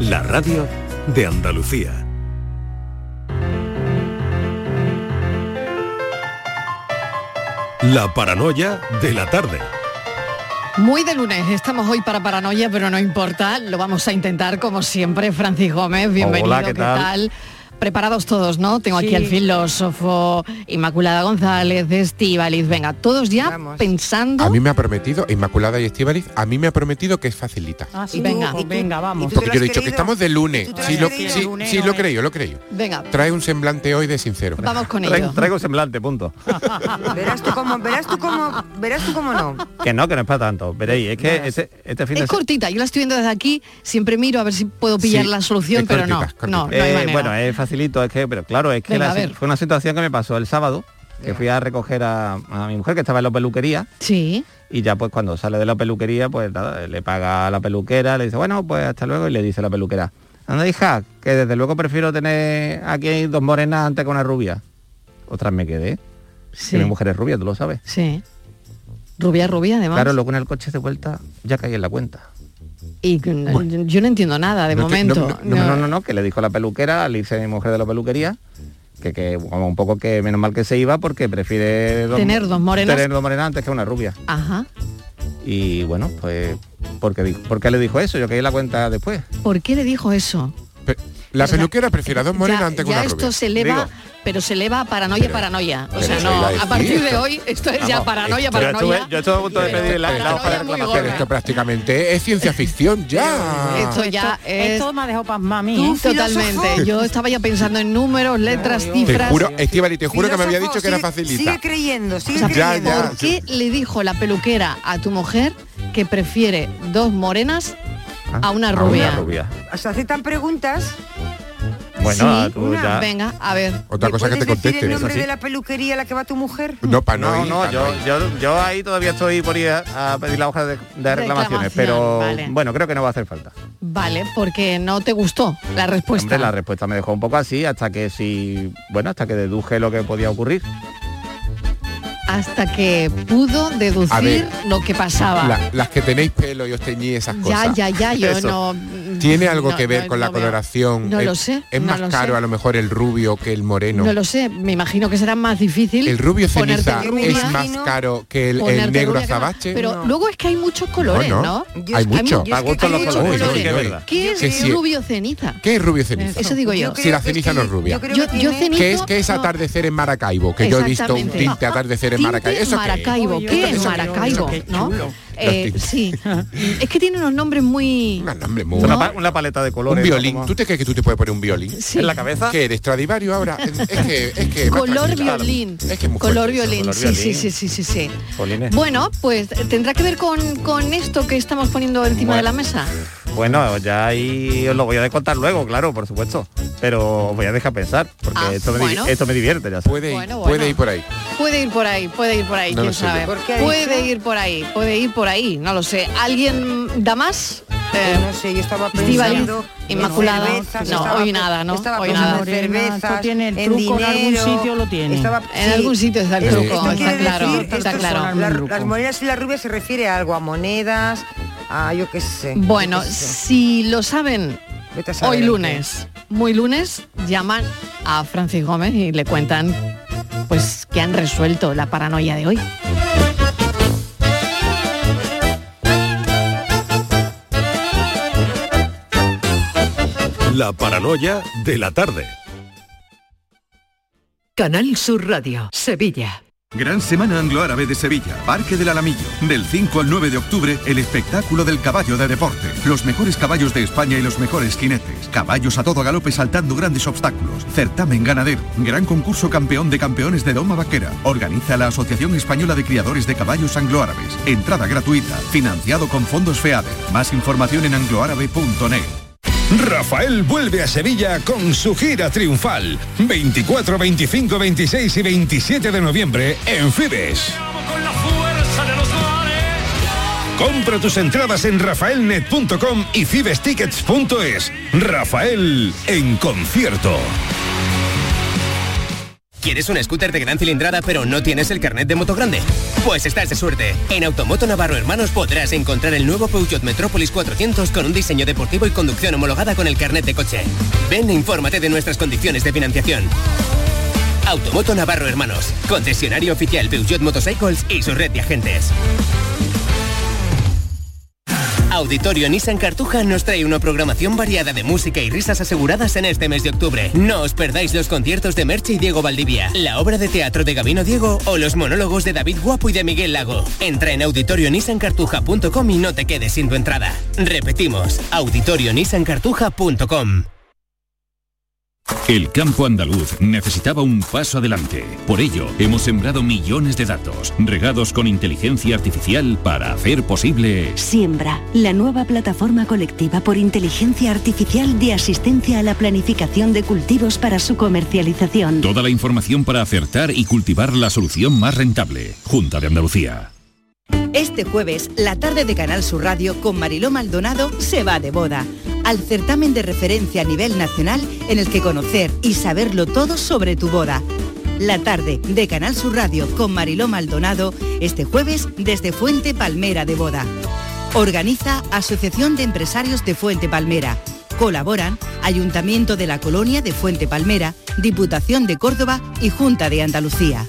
la radio de Andalucía. La paranoia de la tarde. Muy de lunes, estamos hoy para paranoia, pero no importa, lo vamos a intentar como siempre. Francis Gómez, bienvenido, Hola, ¿qué tal? Preparados todos, ¿no? Tengo aquí Sí. al filósofo, Inmaculada González, Estíbaliz, venga, todos ya pensando... A mí me ha prometido, Inmaculada y Estíbaliz, a mí me ha prometido que es facilita. Ah, sí, Venga. pues venga, vamos. Porque yo he dicho que estamos de lunes. ¿Tú te Sí, lo sí, Lunes sí, no lo es. creo, lo creo. Venga, Trae un semblante hoy de sincero. vamos con Traigo, ello. traigo semblante, punto. Verás tú cómo, verás tú cómo, verás tú cómo no. Que no, que no es para tanto. Veréis, es que este, este fin de Es cortita, yo la estoy viendo desde aquí, siempre miro a ver si puedo pillar Sí, la solución, pero no, cortita, es cortita. no, no hay Eh, bueno, es facilito, es que, pero claro, es que Venga, la- fue una situación que me pasó el sábado, que fui a recoger a, a mi mujer que estaba en la peluquería Sí, y ya pues cuando sale de la peluquería, pues nada, le paga a la peluquera, le dice, bueno, pues hasta luego y le dice la peluquera, anda hija, que desde luego prefiero tener aquí dos morenas antes que una rubia. Otras me quedé. sí, Que mi mujer es rubia, tú lo sabes. sí. Rubia, rubia, además. Claro, luego en el coche de vuelta ya caí en la cuenta. Y yo no entiendo nada de No momento. no- No, no, no, no, que le dijo la peluquera, le dice mi mujer de la peluquería, que, que un poco que menos mal que se iba porque prefiere Tener dos morenas. tener dos morenas antes que una rubia. Ajá. Y bueno, pues dijo, ¿por qué le dijo eso? Yo caí la cuenta después. ¿Por qué le dijo eso? La peluquera prefiere a dos morenas ya, antes que ya una esto rubia. se eleva, Digo. pero se eleva a paranoia, paranoia. O pero sea, no, a partir de hoy esto es ya paranoia, yo paranoia. estuve- yo estuve a punto de Pero pedir la- hoja de muy reclamación. Pero esto prácticamente es ciencia ficción ya. Esto ya esto, es- esto me ha dejado pasmar a mí. Tú, ¿eh? Totalmente. Yo estaba ya pensando en números, letras, Te Te cifras. juro, Estivali, te juro que me había dicho que era facilita. Sigue creyendo, sigue creyendo. ya. ¿Por qué le dijo la peluquera a tu mujer que prefiere dos morenas a una A rubia? Una rubia. O sea, aceptan preguntas. Bueno, Sí, tú una, ya... Venga, a ver. Otra ¿Me cosa que te puedes decir conteste. el nombre de la peluquería a la que va tu mujer? No, para no, No, ir, no, pa' yo, ir. yo, yo ahí todavía estoy por ir a, a pedir la hoja de, de reclamaciones, Reclamación, pero vale. bueno, creo que no va a hacer falta. Vale, porque no te gustó la respuesta. Hombre, la respuesta me dejó un poco así hasta que sí, bueno, hasta que deduje lo que podía ocurrir. Hasta que pudo deducir ver, lo que pasaba. La- las que tenéis pelo y os teñís esas ya, cosas. ya, ya, yo Eso. no. ¿Tiene algo no, que ver no, con la veo. coloración? No ¿Es- lo sé, ¿Es no más caro sé. a lo mejor el rubio que el moreno? No lo sé, me imagino que será más difícil. ¿El rubio ceniza rubia, es más caro que el, negro azabache? Pero No. luego es que hay muchos colores, No. Yo Hay yo muchos. ¿Qué Yo es rubio ceniza? ¿Qué es rubio ceniza? Eso digo yo. Yo Si la ceniza no es rubia. yo Yo- yo ceniza- ¿Qué es, qué es no. atardecer en Maracaibo? Que yo he visto un tinte atardecer en Maracaibo. ¿Eso qué es? Maracaibo, ¿qué es Maracaibo? ¿no? Eh, sí, es que tiene unos nombres muy... Un nombre muy... Una, ¿No? pa- una paleta de Un colores. ¿no? violín. Como- ¿Tú te crees que tú te puedes poner un violín? Sí. ¿En la cabeza? ¿Qué eres? ¿Stradivario ahora? Es es que... Es que Color violín. Es que es muy Color violín, color sí, violín. sí, sí, sí, sí, sí. Bueno, pues tendrá que ver con, con esto que estamos poniendo encima Bueno. de la mesa. Bueno, ya ahí os lo voy a contar luego, claro, por supuesto. Pero os voy a dejar pensar, porque Ah, esto, me, di- bueno. esto me divierte, ya. Puede ir, Bueno, bueno. puede ir por ahí. Puede ir por ahí, puede ir por ahí, No quién sabe. ¿Por qué ha Puede ir por ahí, puede ir por ahí, no lo sé. ¿Alguien da más? Eh, no sé, yo estaba pensando en Inmaculada. cervezas, No, estaba hoy nada, ¿no? Estaba Hoy nada. cervezas, esto tiene el en truco, en algún dinero, sitio lo tiene. estaba- En algún sitio está el Esto truco, está claro, decir- está claro. son- Muy la- truco. las monedas y la rubia se refiere a algo, a monedas, a yo qué sé. Bueno, yo qué sé. si lo saben hoy lunes, muy lunes, llaman a Francis Gómez y le cuentan pues que han resuelto la paranoia de hoy. La paranoia de la tarde. Canal Sur Radio, Sevilla. Gran Semana Anglo-Árabe de Sevilla, Parque del Alamillo. Del 5 al 9 de octubre, el espectáculo del caballo de deporte. Los mejores caballos de España y los mejores jinetes. Caballos a todo galope saltando grandes obstáculos. Certamen ganadero. Gran concurso campeón de campeones de Doma Vaquera. Organiza la Asociación Española de Criadores de Caballos Anglo-Árabes. Entrada gratuita. Financiado con fondos FEADE. Más información en angloárabe.net. Rafael vuelve a Sevilla con su gira triunfal. 24, 25, 26 y 27 de noviembre en Fibes. Compra tus entradas en rafaelnet.com y fibestickets.es. Rafael en concierto. ¿Quieres un scooter de gran cilindrada pero no tienes el carnet de moto grande? Pues estás de suerte. En Automoto Navarro Hermanos podrás encontrar el nuevo Peugeot Metropolis 400 con un diseño deportivo y conducción homologada con el carnet de coche. Ven e infórmate de nuestras condiciones de financiación. Automoto Navarro Hermanos, concesionario oficial Peugeot Motorcycles y su red de agentes. Auditorio Nissan Cartuja nos trae una programación variada de música y risas aseguradas en este mes de octubre. No os perdáis los conciertos de Merche y Diego Valdivia, la obra de teatro de Gabino Diego o los monólogos de David Guapo y de Miguel Lago. Entra en auditorionissancartuja.com y no te quedes sin tu entrada. Repetimos, auditorionissancartuja.com. El campo andaluz necesitaba un paso adelante. Por ello, hemos sembrado millones de datos, regados con inteligencia artificial para hacer posible... Siembra, la nueva plataforma colectiva por inteligencia artificial de asistencia a la planificación de cultivos para su comercialización. Toda la información para acertar y cultivar la solución más rentable. Junta de Andalucía. Este jueves, la tarde de Canal Sur Radio con Mariló Maldonado se va de boda al certamen de referencia a nivel nacional en el que conocer y saberlo todo sobre tu boda. La tarde de Canal Sur Radio con Mariló Maldonado este jueves desde Fuente Palmera de Boda. Organiza Asociación de Empresarios de Fuente Palmera. Colaboran Ayuntamiento de la Colonia de Fuente Palmera, Diputación de Córdoba y Junta de Andalucía.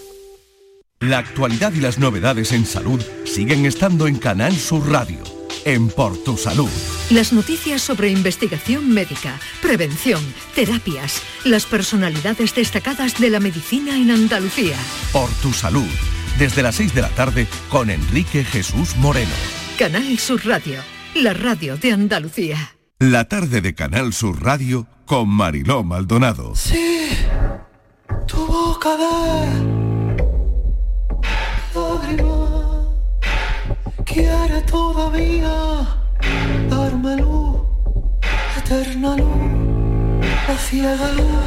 La actualidad y las novedades en salud siguen estando en Canal Sur Radio, en Por Tu Salud. Las noticias sobre investigación médica, prevención, terapias, las personalidades destacadas de la medicina en Andalucía. Por Tu Salud, desde las 6 de la tarde con Enrique Jesús Moreno. Canal Sur Radio, la radio de Andalucía. La tarde de Canal Sur Radio con Mariló Maldonado. Sí, tu boca de lágrima quiere todavía darme luz, eterna luz, la ciega luz,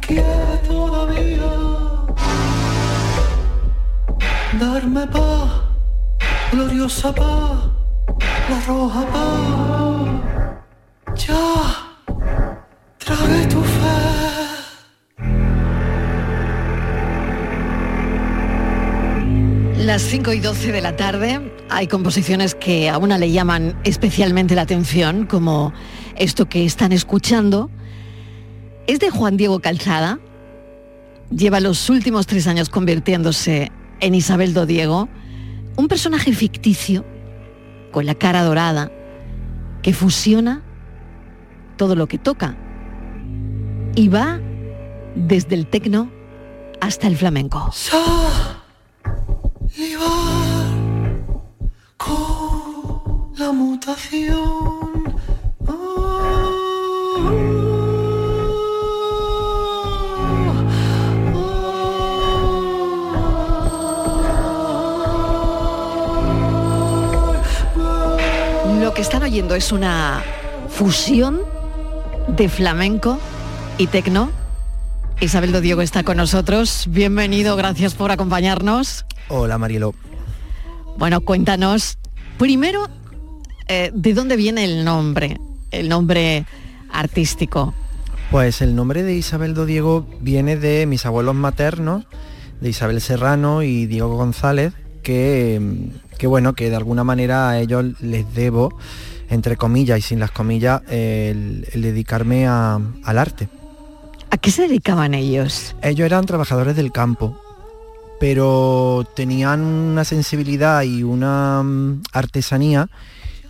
quiere todavía darme paz, gloriosa paz, la roja paz. Ya, Las 5 y 12 de la tarde hay composiciones que a una le llaman especialmente la atención, como esto que están escuchando. Es de Juan Diego Calzada. Lleva los últimos tres años convirtiéndose en Isabel Diego, un personaje ficticio con la cara dorada que fusiona todo lo que toca y va desde el tecno hasta el flamenco. La mutación. Lo que están oyendo es una fusión de flamenco y tecno. Isabel Do Diego está con nosotros. Bienvenido, gracias por acompañarnos. Hola Marielo. Bueno, cuéntanos primero eh, de dónde viene el nombre, el nombre artístico. Pues el nombre de Isabel Do Diego viene de mis abuelos maternos, de Isabel Serrano y Diego González, que, que bueno, que de alguna manera a ellos les debo, entre comillas y sin las comillas, el, el dedicarme a, al arte. ¿A qué se dedicaban ellos? Ellos eran trabajadores del campo, pero tenían una sensibilidad y una mm, artesanía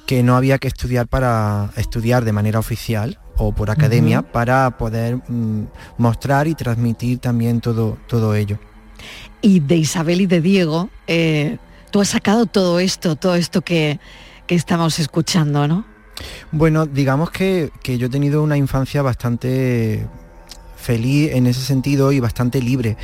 que no había que estudiar para estudiar de manera oficial o por academia para poder mm, mostrar y transmitir también todo, todo ello. Y de Isabel y de Diego, eh, tú has sacado todo esto, todo esto que, que estamos escuchando, ¿no? Bueno, digamos que, que yo he tenido una infancia bastante feliz en ese sentido y bastante libre.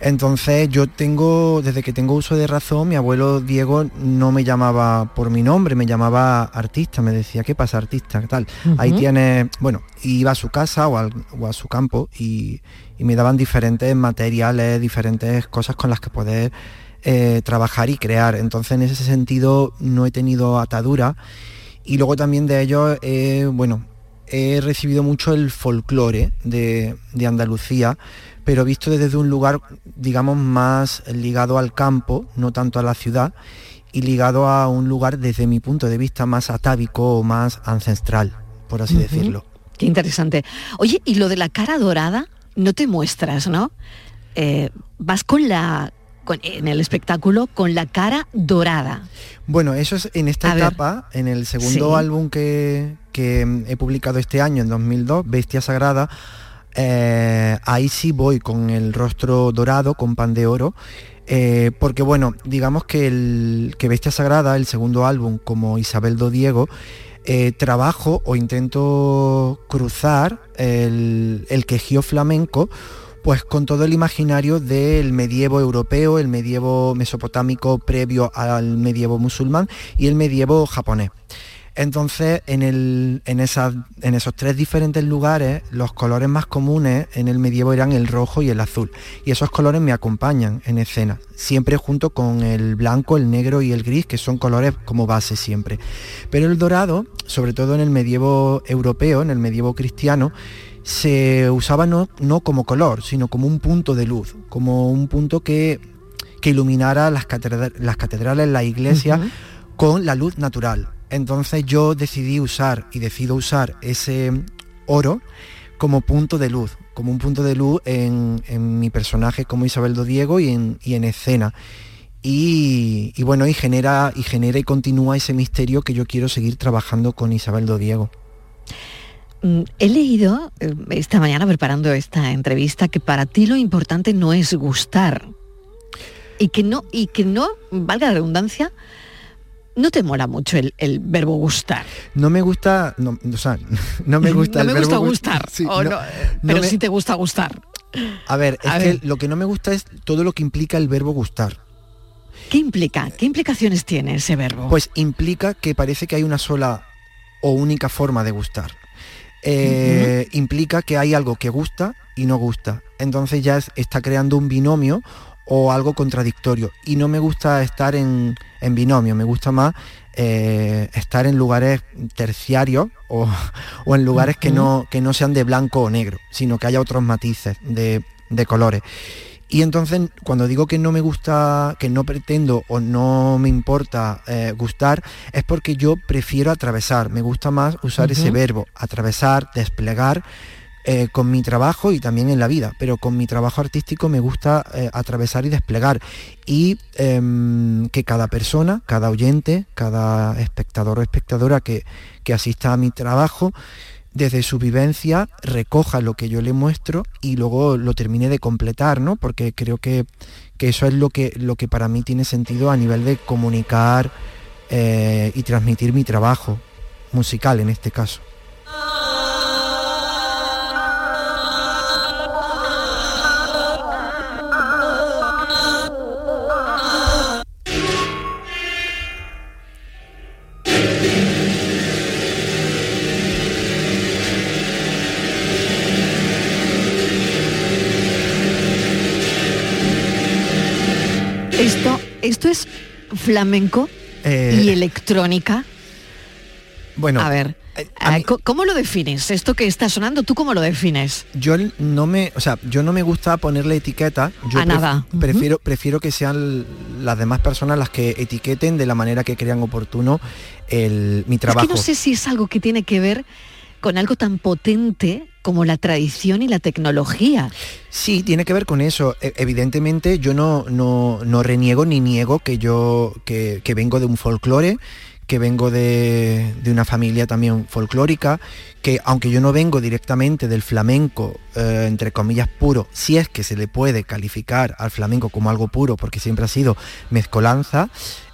Entonces yo tengo, desde que tengo uso de razón, mi abuelo Diego no me llamaba por mi nombre, me llamaba artista, me decía, ¿qué pasa artista? ¿Qué tal? Ahí tiene, bueno, iba a su casa o, al- o a su campo y, y me daban diferentes materiales, diferentes cosas con las que poder eh, trabajar y crear. Entonces en ese sentido no he tenido atadura. Y luego también de ellos, eh, bueno, he recibido mucho el folclore de, de Andalucía, pero visto desde un lugar, digamos, más ligado al campo, no tanto a la ciudad, y ligado a un lugar desde mi punto de vista más atávico o más ancestral, por así decirlo. Qué interesante. Oye, y lo de la cara dorada, no te muestras, ¿no? Eh, vas con la, con- en el espectáculo con la cara dorada. Bueno, eso es en esta A ver. etapa, en el segundo Sí. álbum que, que, mm, he publicado este año, en 2002, Bestia Sagrada, eh, ahí sí voy con el rostro dorado, con pan de oro, eh, porque bueno, digamos que, el, que Bestia Sagrada, el segundo álbum, como Isabel Do Diego, eh, trabajo o intento cruzar el, el quejío flamenco pues con todo el imaginario del medievo europeo, el medievo mesopotámico previo al medievo musulmán y el medievo japonés. Entonces, en, esos tres diferentes lugares, los colores más comunes en el medievo eran el rojo y el azul. Y esos colores me acompañan en escena, siempre junto con el blanco, el negro y el gris, que son colores como base siempre. Pero el dorado, sobre todo en el medievo europeo, en el medievo cristiano, se usaba no, no como color, sino como un punto de luz, como un punto que, que iluminara las, catedra- las catedrales, las iglesias, con la luz natural. Entonces yo decidí usar y decido usar ese oro como punto de luz, como un punto de luz en, en mi personaje como Isabel Do Diego y en, y en escena. Y, y bueno, y genera, y genera y continúa ese misterio que yo quiero seguir trabajando con Isabel Do Diego. Mm, He leído eh, esta mañana preparando esta entrevista que para ti lo importante no es gustar y que no y que no valga la redundancia no te mola mucho el, el verbo gustar. No me gusta, no, o sea, no me gusta no el me gusta verbo gustar, Sí, o no- no, no pero me- sí te gusta gustar. A ver, es A que ver. lo que no me gusta es todo lo que implica el verbo gustar. ¿Qué implica? ¿Qué implicaciones tiene ese verbo? Pues implica que parece que hay una sola o única forma de gustar. Eh, Implica que hay algo que gusta y no gusta. Entonces ya es- está creando un binomio o algo contradictorio. Y no me gusta estar en, en binomio, me gusta más eh, estar en lugares terciarios o, o en lugares que, no, que no sean de blanco o negro, sino que haya otros matices de, de colores. Y entonces cuando digo que no me gusta, que no pretendo o no me importa eh, gustar, es porque yo prefiero atravesar, me gusta más usar ese verbo, atravesar, desplegar eh, con mi trabajo y también en la vida, pero con mi trabajo artístico me gusta eh, atravesar y desplegar. Y em, que cada persona, cada oyente, cada espectador o espectadora que, que asista a mi trabajo, desde su vivencia recoja lo que yo le muestro y luego lo termine de completar, ¿no? Porque creo que, que eso es lo que, lo que para mí tiene sentido a nivel de comunicar eh, y transmitir mi trabajo musical en este caso. Esto, es flamenco Eh, y electrónica. Bueno, a ver, ah, co- ¿cómo lo defines? Esto que está sonando, ¿tú cómo lo defines? Yo no me, o sea, yo no me gusta ponerle etiqueta. Yo A nada. Prefiero, prefiero que sean las demás personas las que etiqueten de la manera que crean oportuno el, mi trabajo. Es que no sé si es algo que tiene que ver con algo tan potente como la tradición y la tecnología. Sí, tiene que ver con eso. E- Evidentemente yo no, no, no reniego ni niego que yo que, que vengo de un folclore, que vengo de, de una familia también folclórica, que aunque yo no vengo directamente del flamenco, eh, entre comillas, puro, si es que se le puede calificar al flamenco como algo puro, porque siempre ha sido mezcolanza,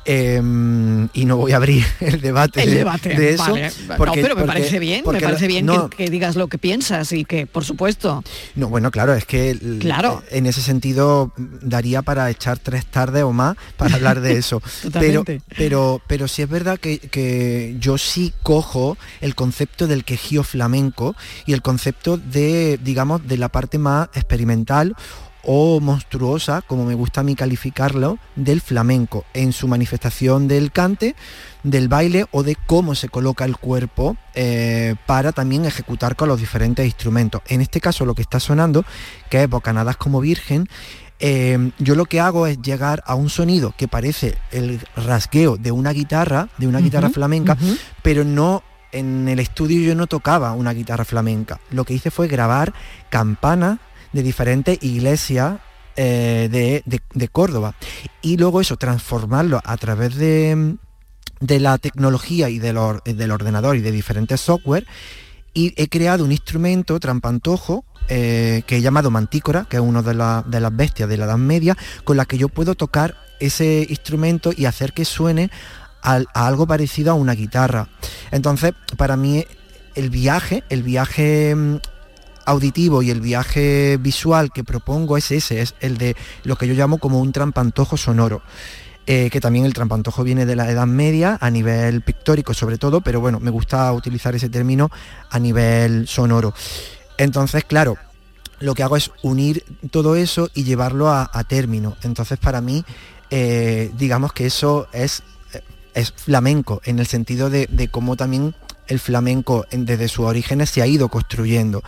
em, y no voy a abrir el debate, El de, debate, de eso. vale. porque- no, pero me porque- parece bien, me parece bien no, que, que digas lo que piensas y que, por supuesto, no, bueno, claro, es que Claro. en ese sentido mm, daría para echar tres tardes o más para hablar de eso. pero, pero, pero sí es verdad que, que yo sí cojo el concepto del quejío flamenco y el concepto de, digamos, de la parte más experimental o monstruosa, como me gusta a mí calificarlo, del flamenco, en su manifestación del cante, del baile o de cómo se coloca el cuerpo eh, para también ejecutar con los diferentes instrumentos. En este caso lo que está sonando, que es Bocanadas como Virgen, eh, yo lo que hago es llegar a un sonido que parece el rasgueo de una guitarra, de una guitarra flamenca, pero no en el estudio yo no tocaba una guitarra flamenca. Lo que hice fue grabar campanas de diferentes iglesias eh, de, de- Córdoba. Y luego eso, transformarlo a través de, de la tecnología y del, or- del ordenador y de diferentes software. Y he creado un instrumento trampantojo eh, que he llamado mantícora, que es una de, la- de las bestias de la Edad Media, con la que yo puedo tocar ese instrumento y hacer que suene a algo parecido a una guitarra. Entonces, para mí, el viaje, el viaje mm, auditivo y el viaje visual que propongo es ese, es el de lo que yo llamo como un trampantojo sonoro. eh, que también el trampantojo viene de la Edad Media a nivel pictórico sobre todo, pero bueno, me gusta utilizar ese término a nivel sonoro. Entonces, claro, lo que hago es unir todo eso y llevarlo a, término. Entonces, para mí, eh, digamos que eso es, eh, es flamenco, en el sentido de, cómo también el flamenco en- desde sus orígenes se ha ido construyendo,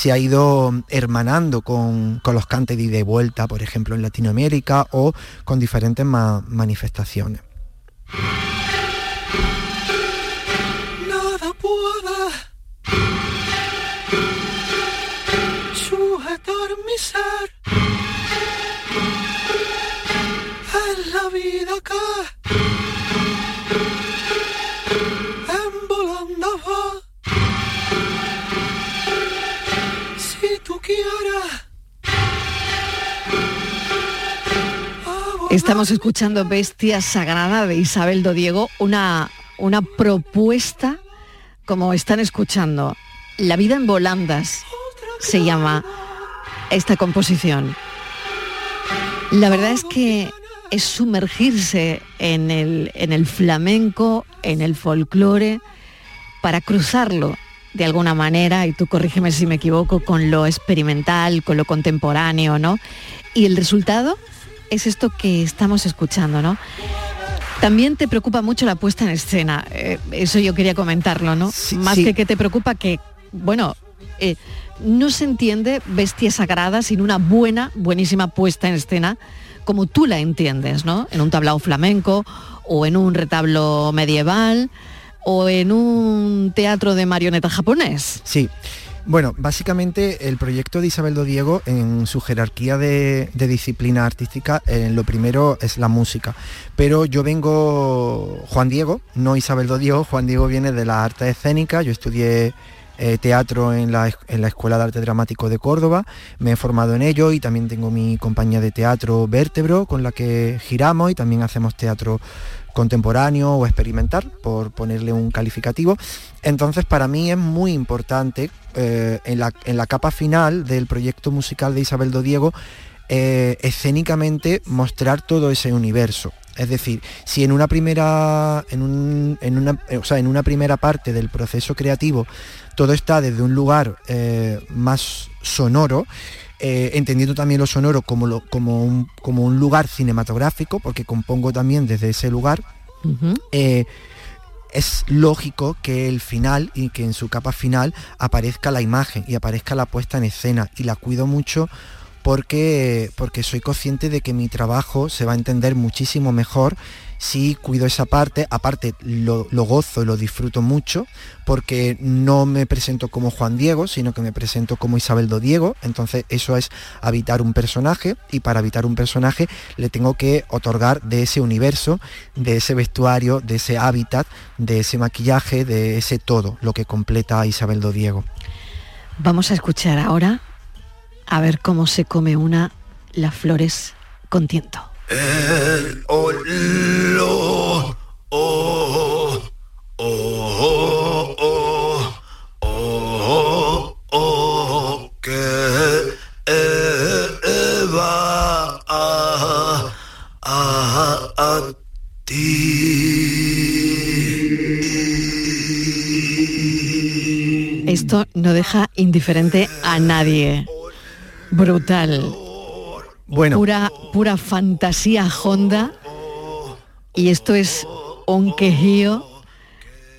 se ha ido hermanando con, con los cantes de ida y vuelta, por ejemplo, en Latinoamérica o con diferentes ma- manifestaciones. Es la vida Estamos escuchando Bestia Sagrada de Isabel Dodiego, una, una propuesta, como están escuchando, La vida en volandas se llama esta composición. La verdad es que es sumergirse en el, en el flamenco, en el folclore, para cruzarlo de alguna manera, y tú corrígeme si me equivoco, con lo experimental, con lo contemporáneo, ¿no? Y el resultado es esto que estamos escuchando, ¿no? También te preocupa mucho la puesta en escena, eh, eso yo quería comentarlo, ¿no? Más sí. que que te preocupa que, bueno, eh, no se entiende Bestia Sagrada sin una buena, buenísima puesta en escena como tú la entiendes, ¿no? En un tablao flamenco o en un retablo medieval o en un teatro de marioneta japonés. Sí. Bueno, básicamente el proyecto de Isabel Dodiego en su jerarquía de, de disciplina artística, eh, lo primero es la música. Pero yo vengo, Juan Diego, no Isabel Dodiego, Juan Diego viene de la arte escénica, yo estudié eh, teatro en la, en la Escuela de Arte Dramático de Córdoba, me he formado en ello y también tengo mi compañía de teatro Vértebro con la que giramos y también hacemos teatro contemporáneo o experimental, por ponerle un calificativo. Entonces para mí es muy importante eh, en, la, en la capa final del proyecto musical de Isabel Dodiego eh, escénicamente mostrar todo ese universo. Es decir, si en una primera, en, un- en una, eh, o sea, en una primera parte del proceso creativo todo está desde un lugar eh, más sonoro, eh, entendiendo también lo sonoro como, lo- como, un, como un lugar cinematográfico, porque compongo también desde ese lugar, eh, es lógico que el final y que en su capa final aparezca la imagen y aparezca la puesta en escena y la cuido mucho porque, porque soy consciente de que mi trabajo se va a entender muchísimo mejor si cuido esa parte, aparte lo, lo gozo y lo disfruto mucho, porque no me presento como Juan Diego, sino que me presento como Isabel Dodiego, entonces eso es habitar un personaje, y para habitar un personaje le tengo que otorgar de ese universo, de ese vestuario, de ese hábitat, de ese maquillaje, de ese todo, lo que completa a Isabel Dodiego. Vamos a escuchar ahora a ver cómo se come una las flores con tiento. El Esto no deja indiferente a nadie. Brutal. Bueno. Pura, pura fantasía Honda. Y esto es un quejío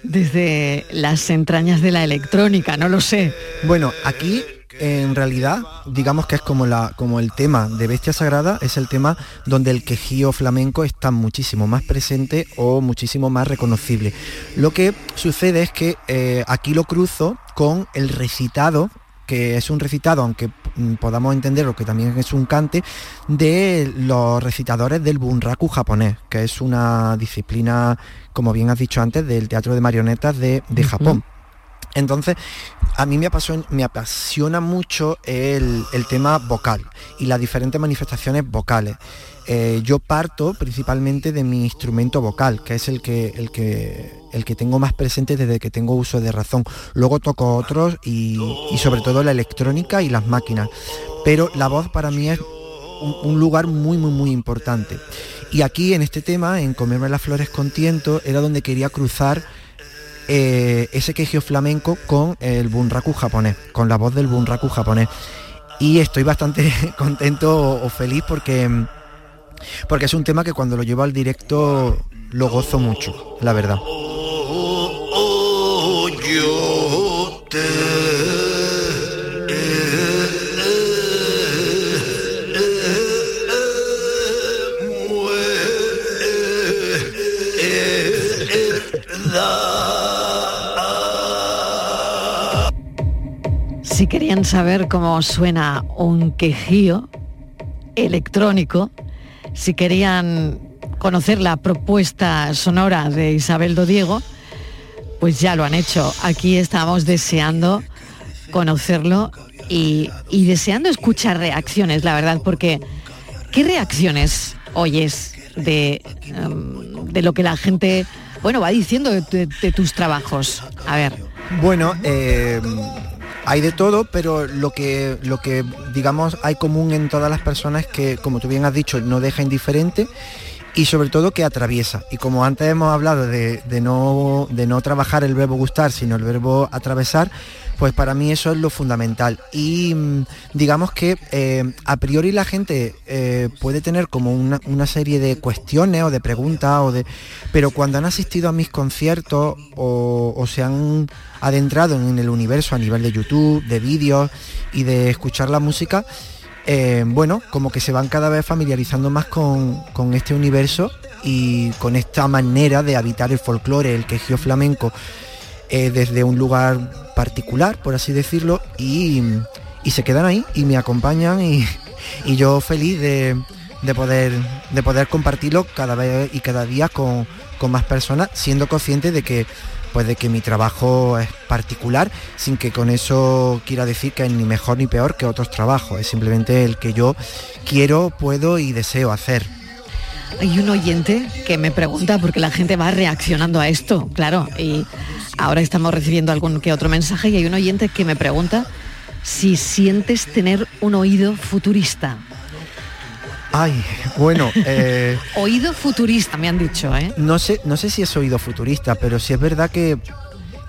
desde las entrañas de la electrónica, no lo sé. Bueno, aquí en realidad, digamos que es como, la, como el tema de Bestia Sagrada, es el tema donde el quejío flamenco está muchísimo más presente o muchísimo más reconocible. Lo que sucede es que eh, aquí lo cruzo con el recitado que es un recitado, aunque mm, podamos entenderlo que también es un cante, de los recitadores del bunraku japonés, que es una disciplina, como bien has dicho antes, del teatro de marionetas de, de Japón. Entonces, a mí me apasiona, me apasiona mucho el, el tema vocal y las diferentes manifestaciones vocales. Eh, yo parto principalmente de mi instrumento vocal, que es el que, el, que, el que tengo más presente desde que tengo uso de razón. Luego toco otros y, sobre todo la electrónica y las máquinas. Pero la voz para mí es un, lugar muy, muy, muy importante. Y aquí en este tema, en Comerme las Flores con Tiento, era donde quería cruzar eh, ese quejío flamenco con el bunraku japonés, con la voz del bunraku japonés. Y estoy bastante contento o feliz porque, porque es un tema que cuando lo llevo al directo lo gozo mucho, la verdad. Si querían saber cómo suena un quejío electrónico, si querían conocer la propuesta sonora de Isabel Dodiego, pues ya lo han hecho. Aquí estamos deseando conocerlo y, y deseando escuchar reacciones, la verdad, porque ¿qué reacciones oyes de, em, de lo que la gente, bueno, va diciendo de, de- tus trabajos? A ver. Bueno, eh, hay de todo, pero lo que, lo que digamos hay común en todas las personas que, como tú bien has dicho, no deja indiferente y sobre todo que atraviesa. Y como antes hemos hablado de, de no, de no trabajar el verbo gustar, sino el verbo atravesar, pues para mí eso es lo fundamental. Y mm, digamos que eh, a priori la gente eh, puede tener como una, una serie de cuestiones o de preguntas, o de, pero cuando han asistido a mis conciertos o, se han adentrado en el universo a nivel de YouTube, de vídeos y de escuchar la música, eh, bueno, como que se van cada vez familiarizando más con, con este universo y con esta manera de habitar el folclore, el quejío flamenco, eh, desde un lugar particular, por así decirlo, y, se quedan ahí y me acompañan y, y yo feliz de, de poder, de poder compartirlo cada vez y cada día con, con más personas, siendo consciente de que pues de que mi trabajo es particular, sin que con eso quiera decir que es ni mejor ni peor que otros trabajos, es simplemente el que yo quiero, puedo y deseo hacer. Hay un oyente que me pregunta, porque la gente va reaccionando a esto, claro, y ahora estamos recibiendo algún que otro mensaje y hay un oyente que me pregunta si sientes tener un oído futurista. Ay, bueno, eh, Oído futurista, me han dicho, ¿eh? no sé, no sé si es oído futurista, pero sí es verdad que,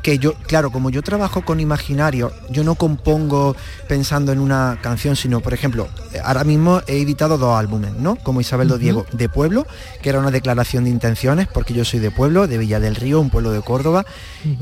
que yo, claro, como yo trabajo con imaginario, yo no compongo pensando en una canción, sino, por ejemplo, ahora mismo he editado dos álbumes, ¿no? Como Isabel Ujú. Diego, de Pueblo, que era una declaración de intenciones, porque yo soy de Pueblo, de Villa del Río, un pueblo de Córdoba,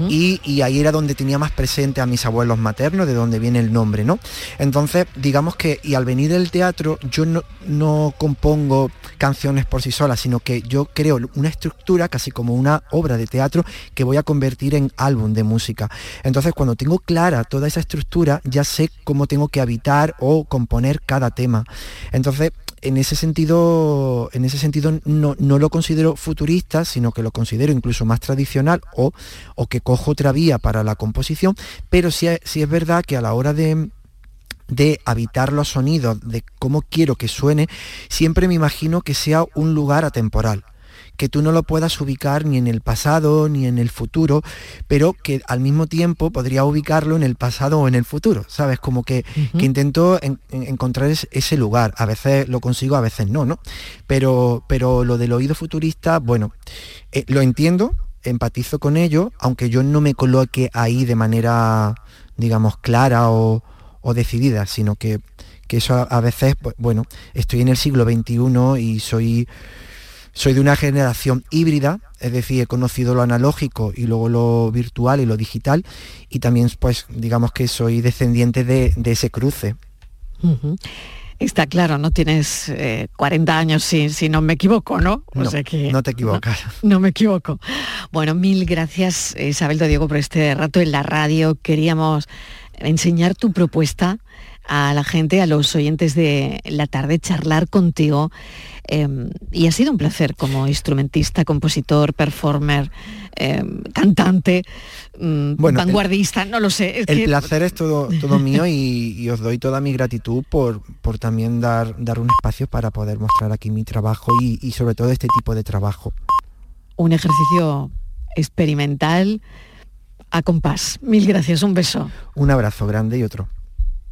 y, y ahí era donde tenía más presente a mis abuelos maternos, de donde viene el nombre, ¿no? Entonces, digamos que, y al venir del teatro, yo no, no compongo canciones por sí solas, sino que yo creo una estructura, casi como una obra de teatro, que voy a convertir en álbum de música. Entonces, cuando tengo clara toda esa estructura, ya sé cómo tengo que habitar o componer cada tema. Entonces, en ese sentido, en ese sentido no, no lo considero futurista, sino que lo considero incluso más tradicional o, o que cojo otra vía para la composición, pero sí, sí es verdad que a la hora de, de habitar los sonidos, de cómo quiero que suene, siempre me imagino que sea un lugar atemporal que tú no lo puedas ubicar ni en el pasado ni en el futuro, pero que al mismo tiempo podría ubicarlo en el pasado o en el futuro, ¿sabes? Como que, que intento en- en- encontrar es- ese lugar. A veces lo consigo, a veces no, ¿no? Pero, pero lo del oído futurista, bueno, eh, lo entiendo, empatizo con ello, aunque yo no me coloque ahí de manera, digamos, clara o, o decidida, sino que, que eso a, a veces, pues, bueno, estoy en el siglo XXI y soy, soy de una generación híbrida, es decir, he conocido lo analógico y luego lo virtual y lo digital, y también, pues, digamos que soy descendiente de, de ese cruce. Está claro, no tienes eh, 40 años si, si no me equivoco, ¿no? O No, sea que- no te equivocas. No, me equivoco. Bueno, mil gracias Isabel de Diego por este rato en la radio. Queríamos enseñar tu propuesta a la gente, a los oyentes de la tarde, charlar contigo. eh, y ha sido un placer como instrumentista, compositor, performer, eh, cantante, mm, Bueno, el- vanguardista, no lo sé. es El que- placer es todo, todo mío y, y os doy toda mi gratitud por, por también dar, dar un espacio para poder mostrar aquí mi trabajo y, y sobre todo este tipo de trabajo. un ejercicio experimental a compás. Mil gracias, un beso. Un abrazo grande y otro.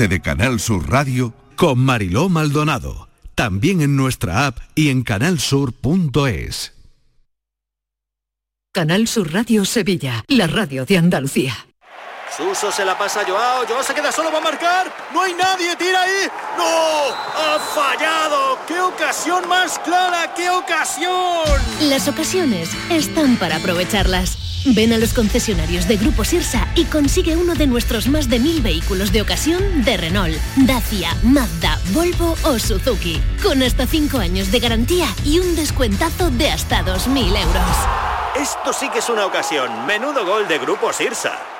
tarde de Canal Sur Radio Con Mariló Maldonado. También en nuestra app y en canalsur.es. Canal Sur Radio Sevilla, la radio de Andalucía. Suso se la pasa a Joao, Joao se queda solo, va a marcar, no hay nadie, tira ahí, ¡no! ¡Ha fallado! ¡Qué ocasión más clara, qué ocasión! Las ocasiones están para aprovecharlas. Ven a los concesionarios de Grupo Sirsa y consigue uno de nuestros más de mil vehículos de ocasión de Renault, Dacia, Mazda, Volvo o Suzuki. Con hasta 5 años de garantía y un descuentazo de hasta 2.000 euros. Esto sí que es una ocasión, menudo gol de Grupo Sirsa.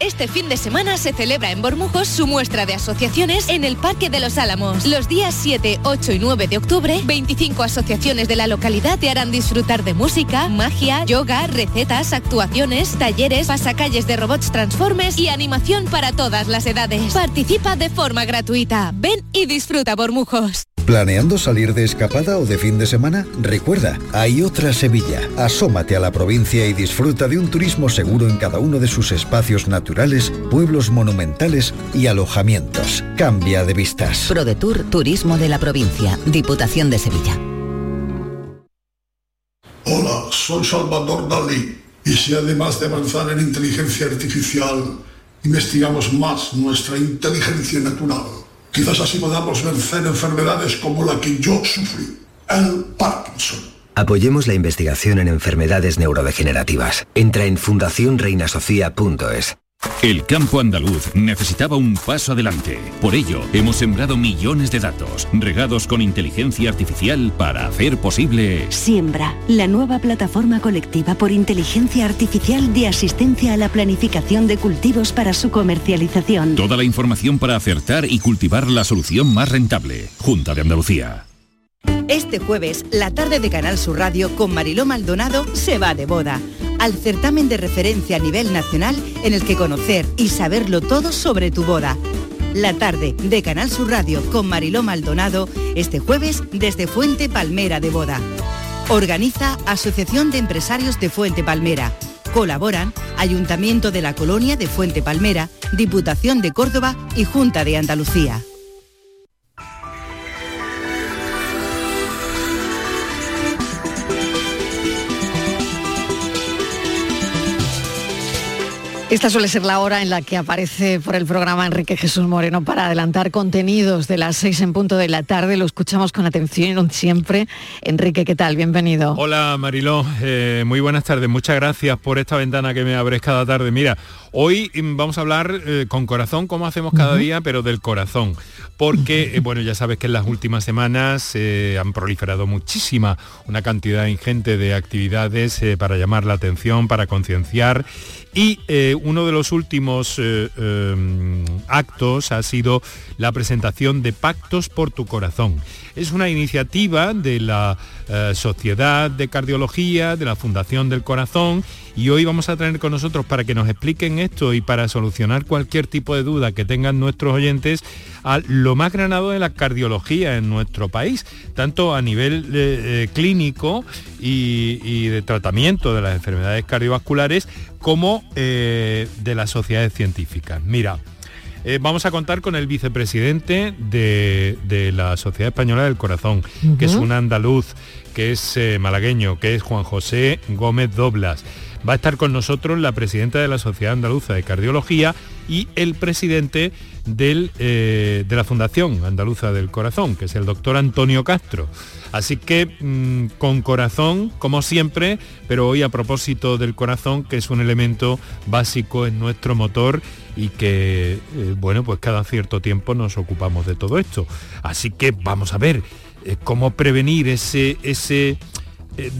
Este fin de semana se celebra en Bormujos su muestra de asociaciones en el Parque de los Álamos. Los días 7, 8 y 9 de octubre, 25 asociaciones de la localidad te harán disfrutar de música, magia, yoga, recetas, actuaciones, talleres, pasacalles de robots transformes y animación para todas las edades. Participa de forma gratuita. Ven y disfruta Bormujos. ¿Planeando salir de escapada o de fin de semana? Recuerda, hay otra Sevilla. Asómate a la provincia y disfruta de un turismo seguro en cada uno de sus espacios naturales, pueblos monumentales y alojamientos. Cambia de vistas. ProDetour Turismo de la Provincia, Diputación de Sevilla. Hola, soy Salvador Dalí. Y si además de avanzar en inteligencia artificial, investigamos más nuestra inteligencia natural, quizás así podamos vencer enfermedades como la que yo sufrí, el Parkinson. Apoyemos la investigación en enfermedades neurodegenerativas. Entra en fundacionreinasofía.es. El campo andaluz necesitaba un paso adelante. Por ello, hemos sembrado millones de datos, regados con inteligencia artificial para hacer posible... Siembra, la nueva plataforma colectiva por inteligencia artificial de asistencia a la planificación de cultivos para su comercialización. Toda la información para acertar y cultivar la solución más rentable. Junta de Andalucía. Este jueves, la tarde de Canal Sur Radio con Mariló Maldonado se va de boda al certamen de referencia a nivel nacional en el que conocer y saberlo todo sobre tu boda. La tarde de Canal Sur Radio con Mariló Maldonado este jueves desde Fuente Palmera de Boda. Organiza Asociación de Empresarios de Fuente Palmera. Colaboran Ayuntamiento de la Colonia de Fuente Palmera, Diputación de Córdoba y Junta de Andalucía. Esta suele ser la hora en la que aparece por el programa Enrique Jesús Moreno para adelantar contenidos de las seis en punto de la tarde. Lo escuchamos con atención siempre. Enrique, ¿qué tal? Bienvenido. Hola Mariló, eh, muy buenas tardes. Muchas gracias por esta ventana que me abres cada tarde. Mira, hoy mm, vamos a hablar eh, con corazón, como hacemos cada día, pero del corazón. Porque, eh, bueno, ya sabes que en las últimas semanas han proliferado muchísima, una cantidad ingente de actividades para llamar la atención, para concienciar y eh, uno de los últimos eh, em, actos ha sido la presentación de Pactos por tu Corazón. Es una iniciativa de la eh, Sociedad de Cardiología, de la Fundación del Corazón, y hoy vamos a tener con nosotros para que nos expliquen esto y para solucionar cualquier tipo de duda que tengan nuestros oyentes a lo más granado de la cardiología en nuestro país, tanto a nivel clínico y, de tratamiento de las enfermedades cardiovasculares como de las sociedades científicas. Mira, eh, vamos a contar con el vicepresidente de, la Sociedad Española del Corazón, que es un andaluz, que es eh, malagueño, que es Juan José Gómez Doblas. Va a estar con nosotros la presidenta de la Sociedad Andaluza de Cardiología y el presidente eh, de la Fundación Andaluza del Corazón, que es el doctor Antonio Castro. Así que mm, con corazón, como siempre, pero hoy a propósito del corazón, que es un elemento básico en nuestro motor y que, eh, bueno, pues cada cierto tiempo nos ocupamos de todo esto. Así que vamos a ver eh, cómo prevenir ese, ese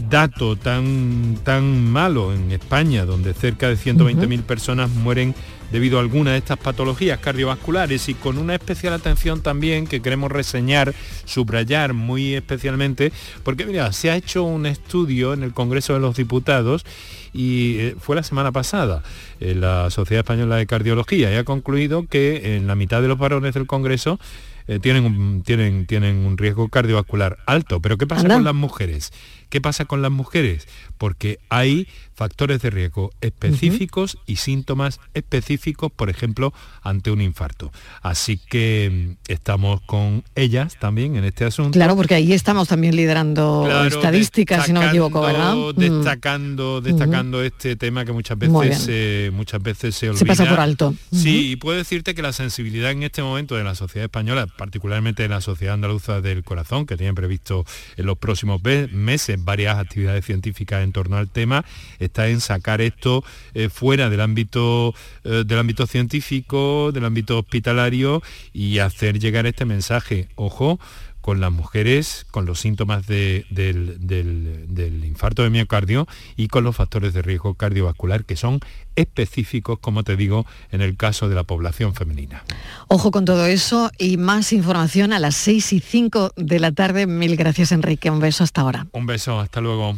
dato tan, tan malo en España, donde cerca de 120.000 personas mueren debido a alguna de estas patologías cardiovasculares y con una especial atención también que queremos reseñar, subrayar muy especialmente, porque mira, se ha hecho un estudio en el Congreso de los Diputados y eh, fue la semana pasada en la Sociedad Española de Cardiología y ha concluido que en la mitad de los varones del Congreso eh, tienen, un, tienen, tienen un riesgo cardiovascular alto. Pero ¿qué pasa con las mujeres? ¿Qué pasa con las mujeres? Porque hay factores de riesgo específicos y síntomas específicos, por ejemplo, ante un infarto. Así que mm, estamos con ellas también en este asunto. Claro, porque ahí estamos también liderando estadísticas, si no me equivoco, ¿verdad? Mm. Destacando, destacando este tema que muchas veces, muchas veces se olvida. Se pasa por alto. Sí, y puedo decirte que la sensibilidad en este momento de la sociedad española, particularmente de la Sociedad Andaluza del Corazón, que tiene previsto en los próximos meses varias actividades científicas en torno al tema, está en sacar esto eh, fuera del ámbito, eh, del ámbito científico, del ámbito hospitalario y hacer llegar este mensaje. Ojo, con las mujeres con los síntomas del, del, infarto de miocardio y con los factores de riesgo cardiovascular que son específicos, como te digo, en el caso de la población femenina. Ojo con todo eso y más información a las 6 y 5 de la tarde. Mil gracias Enrique, un beso hasta ahora. Un beso, hasta luego.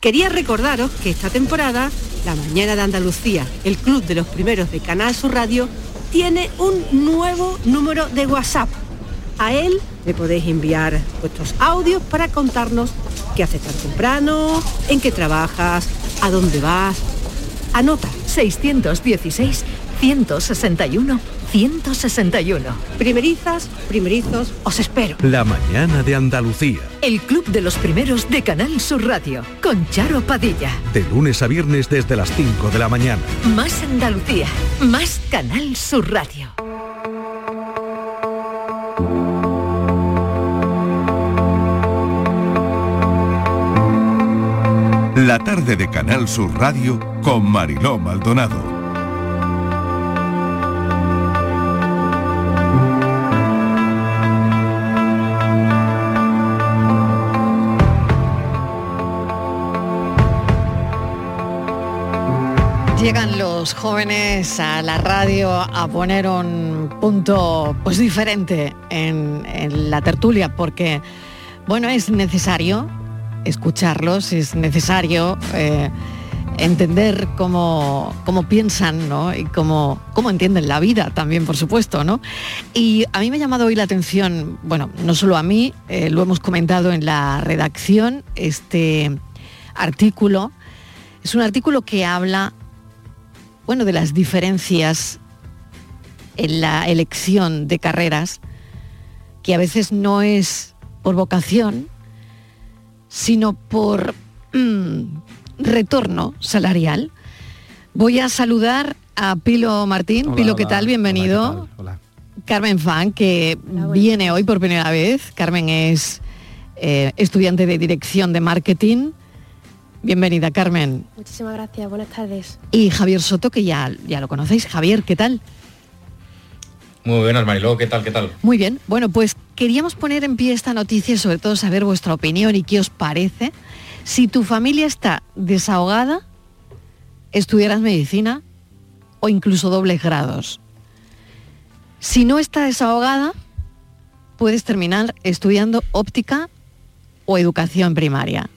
Quería recordaros que esta temporada, La Mañana de Andalucía, el club de los primeros de Canal Sur Radio, tiene un nuevo número de WhatsApp. A él le podéis enviar vuestros audios para contarnos qué haces tan temprano, en qué trabajas, a dónde vas. Anota 616 161 161. Primerizas, primerizos, os espero. La mañana de Andalucía. El club de los primeros de Canal Sur Radio, con Charo Padilla. De lunes a viernes desde las 5 de la mañana. Más Andalucía, más Canal Sur Radio. La tarde de Canal Sur Radio con Mariló Maldonado. Llegan los jóvenes a la radio a poner un punto pues diferente en, la tertulia porque bueno es necesario escucharlos, es necesario eh, entender cómo, piensan y cómo, cómo, entienden la vida también, por supuesto. ¿no? Y a mí me ha llamado hoy la atención, bueno, no solo a mí, eh, lo hemos comentado en la redacción, este artículo. Es un artículo que habla bueno, de las diferencias en la elección de carreras, que a veces no es por vocación, sino por mm, retorno salarial. Voy a saludar a Pilo Martín. Hola, Pilo, ¿qué hola, tal? Bienvenido. Hola. Carmen Fan, que viene hoy por primera vez. Carmen es eh, estudiante de dirección de marketing. Bienvenida, Carmen. Muchísimas gracias, buenas tardes. Y Javier Soto, que ya, ya lo conocéis. Javier, ¿qué tal? Muy buenas, Mariló, ¿qué tal, qué tal? Muy bien. Bueno, pues queríamos poner en pie esta noticia y sobre todo saber vuestra opinión y qué os parece. Si tu familia está desahogada, estudiarás medicina o incluso dobles grados. Si no está desahogada, puedes terminar estudiando óptica o educación primaria.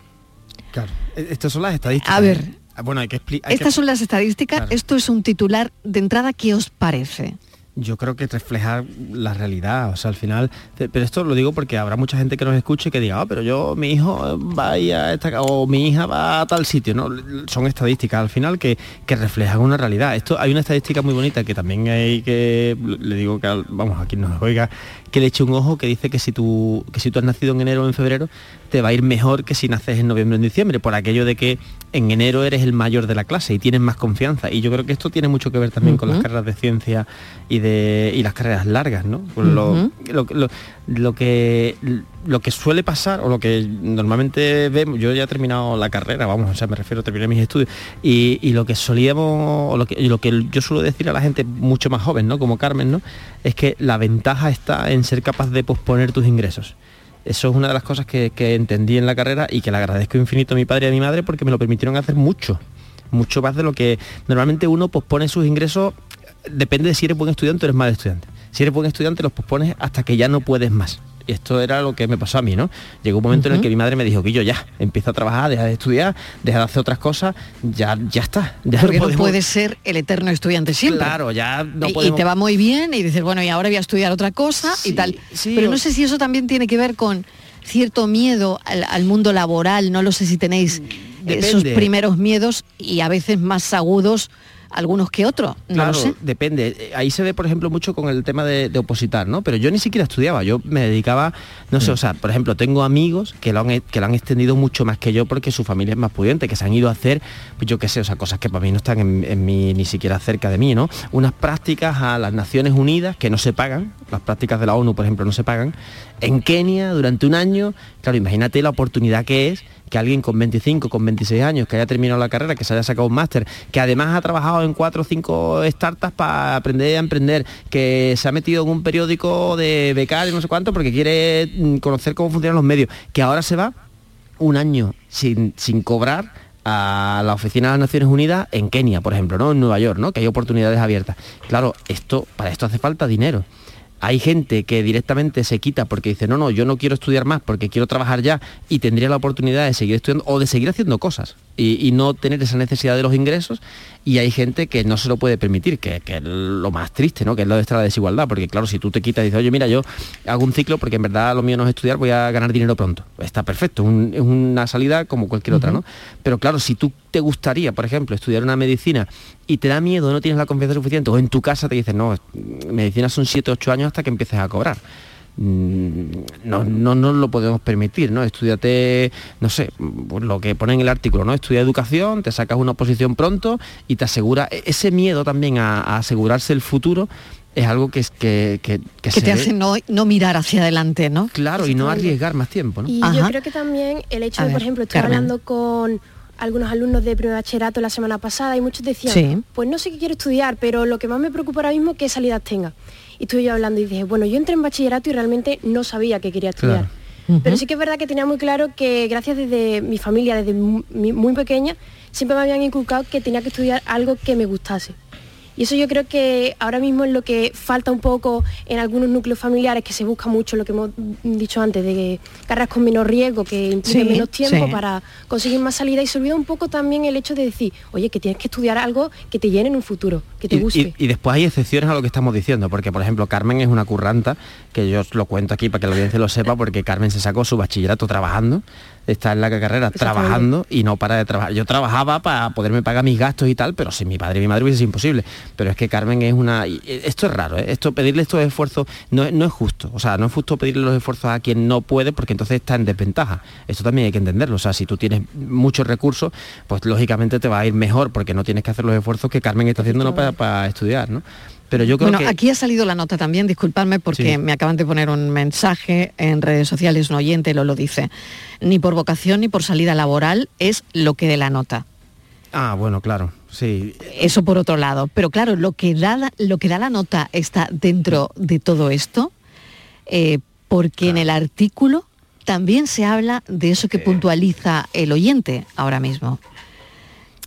Claro. E- Estas son las estadísticas. A ver. ¿eh? Ah, Bueno, hay que explicar. Estas son las estadísticas. Claro. Esto es un titular de entrada. ¿Qué os parece? Yo creo que refleja la realidad, o sea, al final, pero esto lo digo porque habrá mucha gente que nos escuche que diga, ah, pero yo, mi hijo va a ir a esta, o mi hija va a tal sitio, ¿no? Son estadísticas al final que, que reflejan una realidad. Esto hay una estadística muy bonita que también hay que, le digo que, vamos, a quien nos oiga, que le eche un ojo que dice que si tú, que si tú has nacido en enero o en febrero, te va a ir mejor que si naces en noviembre o en diciembre, por aquello de que en enero eres el mayor de la clase y tienes más confianza. Y yo creo que esto tiene mucho que ver también con las carreras de ciencia y de y las carreras largas, ¿no? Con lo, lo, lo- lo que lo que suele pasar o lo que normalmente vemos, yo ya he terminado la carrera, vamos, o sea, me refiero, terminé mis estudios, y, y lo que solíamos, o lo que, y lo que yo suelo decir a la gente mucho más joven, ¿no? Como Carmen, ¿no? Es que la ventaja está en ser capaz de posponer tus ingresos. Eso es una de las cosas que, entendí en la carrera y que le agradezco infinito a mi padre y a mi madre porque me lo permitieron hacer mucho, mucho más de lo que normalmente uno pospone sus ingresos, depende de si eres buen estudiante o eres mal estudiante. Si eres buen estudiante los pospones hasta que ya no puedes más. Y esto era lo que me pasó a mí, ¿no? Llegó un momento en el que mi madre me dijo que yo ya, empieza a trabajar, deja de estudiar, deja de hacer otras cosas, ya, ya está. Ya Porque no podemos- puedes ser el eterno estudiante siempre. Claro, ya no y, te va muy bien y dices, bueno, y ahora voy a estudiar otra cosa y tal. sí, Pero o- no sé si eso también tiene que ver con cierto miedo al, al mundo laboral, no lo sé si tenéis esos Depende. primeros miedos y a veces más agudos algunos que otros, no Claro, lo sé. depende. Ahí se ve, por ejemplo, mucho con el tema de, de opositar, ¿no? Pero yo ni siquiera estudiaba, yo me dedicaba, no Mm. sé, o sea, por ejemplo, tengo amigos que lo, han, que lo han extendido mucho más que yo porque su familia es más pudiente, que se han ido a hacer, pues yo qué sé, o sea, cosas que para mí no están en, en mí ni siquiera cerca de mí, ¿no? Unas prácticas a las Naciones Unidas que no se pagan, las prácticas de la ONU, por ejemplo, no se pagan, en Kenia durante un año, claro, imagínate la oportunidad que es que alguien con 25, con 26 años, que haya terminado la carrera, que se haya sacado un máster, que además ha trabajado en cuatro o cinco startups para aprender a emprender, que se ha metido en un periódico de becario, no sé cuánto, porque quiere mm, conocer cómo funcionan los medios, que ahora se va un año sin, sin cobrar a la oficina de las Naciones Unidas en Kenia, por ejemplo, ¿no? En Nueva York, ¿no? Que hay oportunidades abiertas. Claro, esto, para esto hace falta dinero. Hay gente que directamente se quita porque dice, no, no, yo no quiero estudiar más porque quiero trabajar ya y tendría la oportunidad de seguir estudiando o de seguir haciendo cosas y, y no tener esa necesidad de los ingresos. Y hay gente que no se lo puede permitir, que, que es lo más triste, ¿no? Que es lo de esta la desigualdad, porque claro, si tú te quitas y dices, oye, mira, yo hago un ciclo porque en verdad lo mío no es estudiar, voy a ganar dinero pronto. Está perfecto, un- es una salida como cualquier otra, ¿no? Pero claro, si tú te gustaría, por ejemplo, estudiar una medicina y te da miedo, no tienes la confianza suficiente, o en tu casa te dicen, no, medicina son 7, 8 años hasta que empieces a cobrar. Mm, No, no nos lo podemos permitir, ¿no? Estudiate, no sé, pues lo que pone en el artículo, ¿no? Estudia educación, te sacas una posición pronto y te asegura, e- ese miedo también a, a asegurarse el futuro es algo que es que, que, que Que se te ve- hace no, no mirar hacia adelante, ¿no? Claro, y no arriesgar más tiempo, ¿no? Y yo creo que también el hecho A de, por ver, ejemplo, estoy Carmen. hablando con algunos alumnos de primer bachillerato la semana pasada y muchos decían, Sí. pues no sé qué quiero estudiar, pero lo que más me preocupa ahora mismo es qué salidas tenga. Y estuve yo hablando y dije, bueno, yo entré en bachillerato y realmente no sabía qué quería estudiar. Pero sí que es verdad que tenía muy claro que gracias desde mi familia, desde muy pequeña, siempre me habían inculcado que tenía que estudiar algo que me gustase. Y eso yo creo que ahora mismo es lo que falta un poco en algunos núcleos familiares, que se busca mucho lo que hemos dicho antes, de carreras con menos riesgo, que impliquen Sí, menos tiempo sí. para conseguir más salida. Y se olvida un poco también el hecho de decir, oye, que tienes que estudiar algo que te llene en un futuro, que te Y, guste. y- y después hay excepciones a lo que estamos diciendo, porque por ejemplo Carmen es una curranta, que yo os lo cuento aquí para que la audiencia lo sepa, porque Carmen se sacó su bachillerato trabajando, está en la carrera trabajando y no para de trabajar. Yo trabajaba para poderme pagar mis gastos y tal, pero sin mi padre y mi madre hubiese sido imposible. Pero es que Carmen es una... Esto es raro, ¿eh? esto pedirle estos esfuerzos no, no es justo. O sea, no es justo pedirle los esfuerzos a quien no puede porque entonces está en desventaja. Esto también hay que entenderlo. O sea, si tú tienes muchos recursos, pues lógicamente te va a ir mejor porque no tienes que hacer los esfuerzos que Carmen está haciendo no para, para estudiar, ¿no? Pero yo creo bueno, que... aquí ha salido la nota también, disculpadme porque Sí. me acaban de poner un mensaje en redes sociales, un oyente lo lo dice. Ni por vocación ni por salida laboral es lo que de la nota. Ah, bueno, claro, sí. Eso por otro lado. Pero claro, lo que da, la- lo que da la nota está dentro de todo esto, eh, porque en el artículo también se habla de eso que puntualiza el oyente ahora mismo.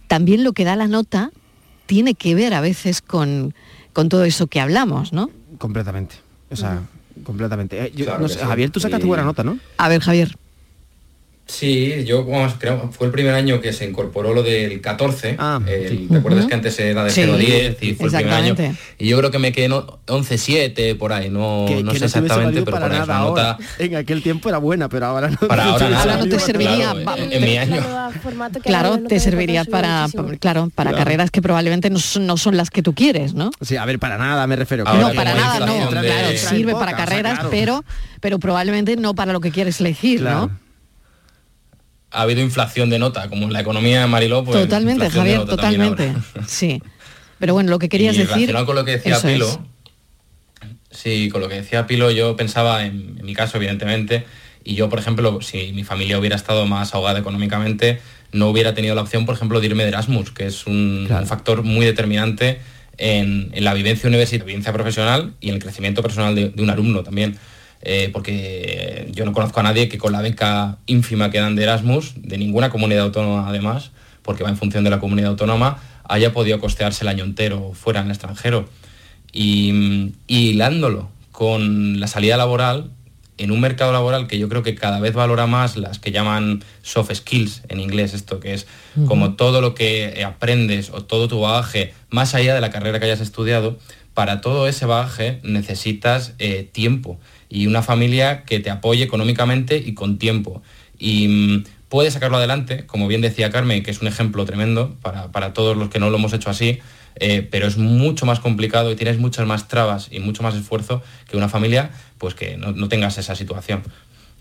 También lo que da la nota tiene que ver a veces con, con todo eso que hablamos, ¿no? Completamente. O sea, completamente. Eh, yo Claro no sé, sí. Javier, tú sacaste Y- buena nota, ¿no? A ver, Javier. Sí, yo vamos, creo, fue el primer año que se incorporó lo del 14. Ah, el- ¿Te acuerdas que antes era de Sí, 0 a 10 y fue el primer año? exactamente. Y yo creo que me quedé en 11-7 por ahí, no, Que- no que sé no exactamente, pero para nada nota En aquel tiempo era buena, pero ahora no. para ahora nada. Ahora no te serviría, Claro, va- en, en mi año. Claro, te serviría para, claro, para Claro. carreras que probablemente no son, no son las que tú quieres, ¿no? Sí, a ver, para nada me refiero. Ahora no, para nada, no. de- Claro, sirve para carreras, claro. pero, pero probablemente no para lo que quieres elegir, Claro. ¿no? Ha habido inflación de nota, como en la economía de Mariló, pues totalmente, Javier, totalmente. Sí. Pero bueno, lo que querías y decir. relacionado con lo que decía eso Pilo, es. sí, con lo que decía Pilo, yo pensaba en, en mi caso, evidentemente, y yo, por ejemplo, si mi familia hubiera estado más ahogada económicamente, no hubiera tenido la opción, por ejemplo, de irme de Erasmus, que es un, un factor muy determinante en, en la vivencia universitaria, vivencia profesional y en el crecimiento personal de, de un alumno también. Eh, porque yo no conozco a nadie que con la beca ínfima que dan de Erasmus, de ninguna comunidad autónoma además, porque va en función de la comunidad autónoma, haya podido costearse el año entero fuera en el extranjero. Y, y hilándolo con la salida laboral, en un mercado laboral que yo creo que cada vez valora más las que llaman soft skills en inglés, esto que es como todo lo que aprendes o todo tu bagaje, más allá de la carrera que hayas estudiado, para todo ese bagaje necesitas eh, tiempo y una familia que te apoye económicamente y con tiempo. Y mm, puedes sacarlo adelante, como bien decía Carmen, que es un ejemplo tremendo para, para todos los que no lo hemos hecho así, eh, pero es mucho más complicado y tienes muchas más trabas y mucho más esfuerzo que una familia pues que no, no tengas esa situación.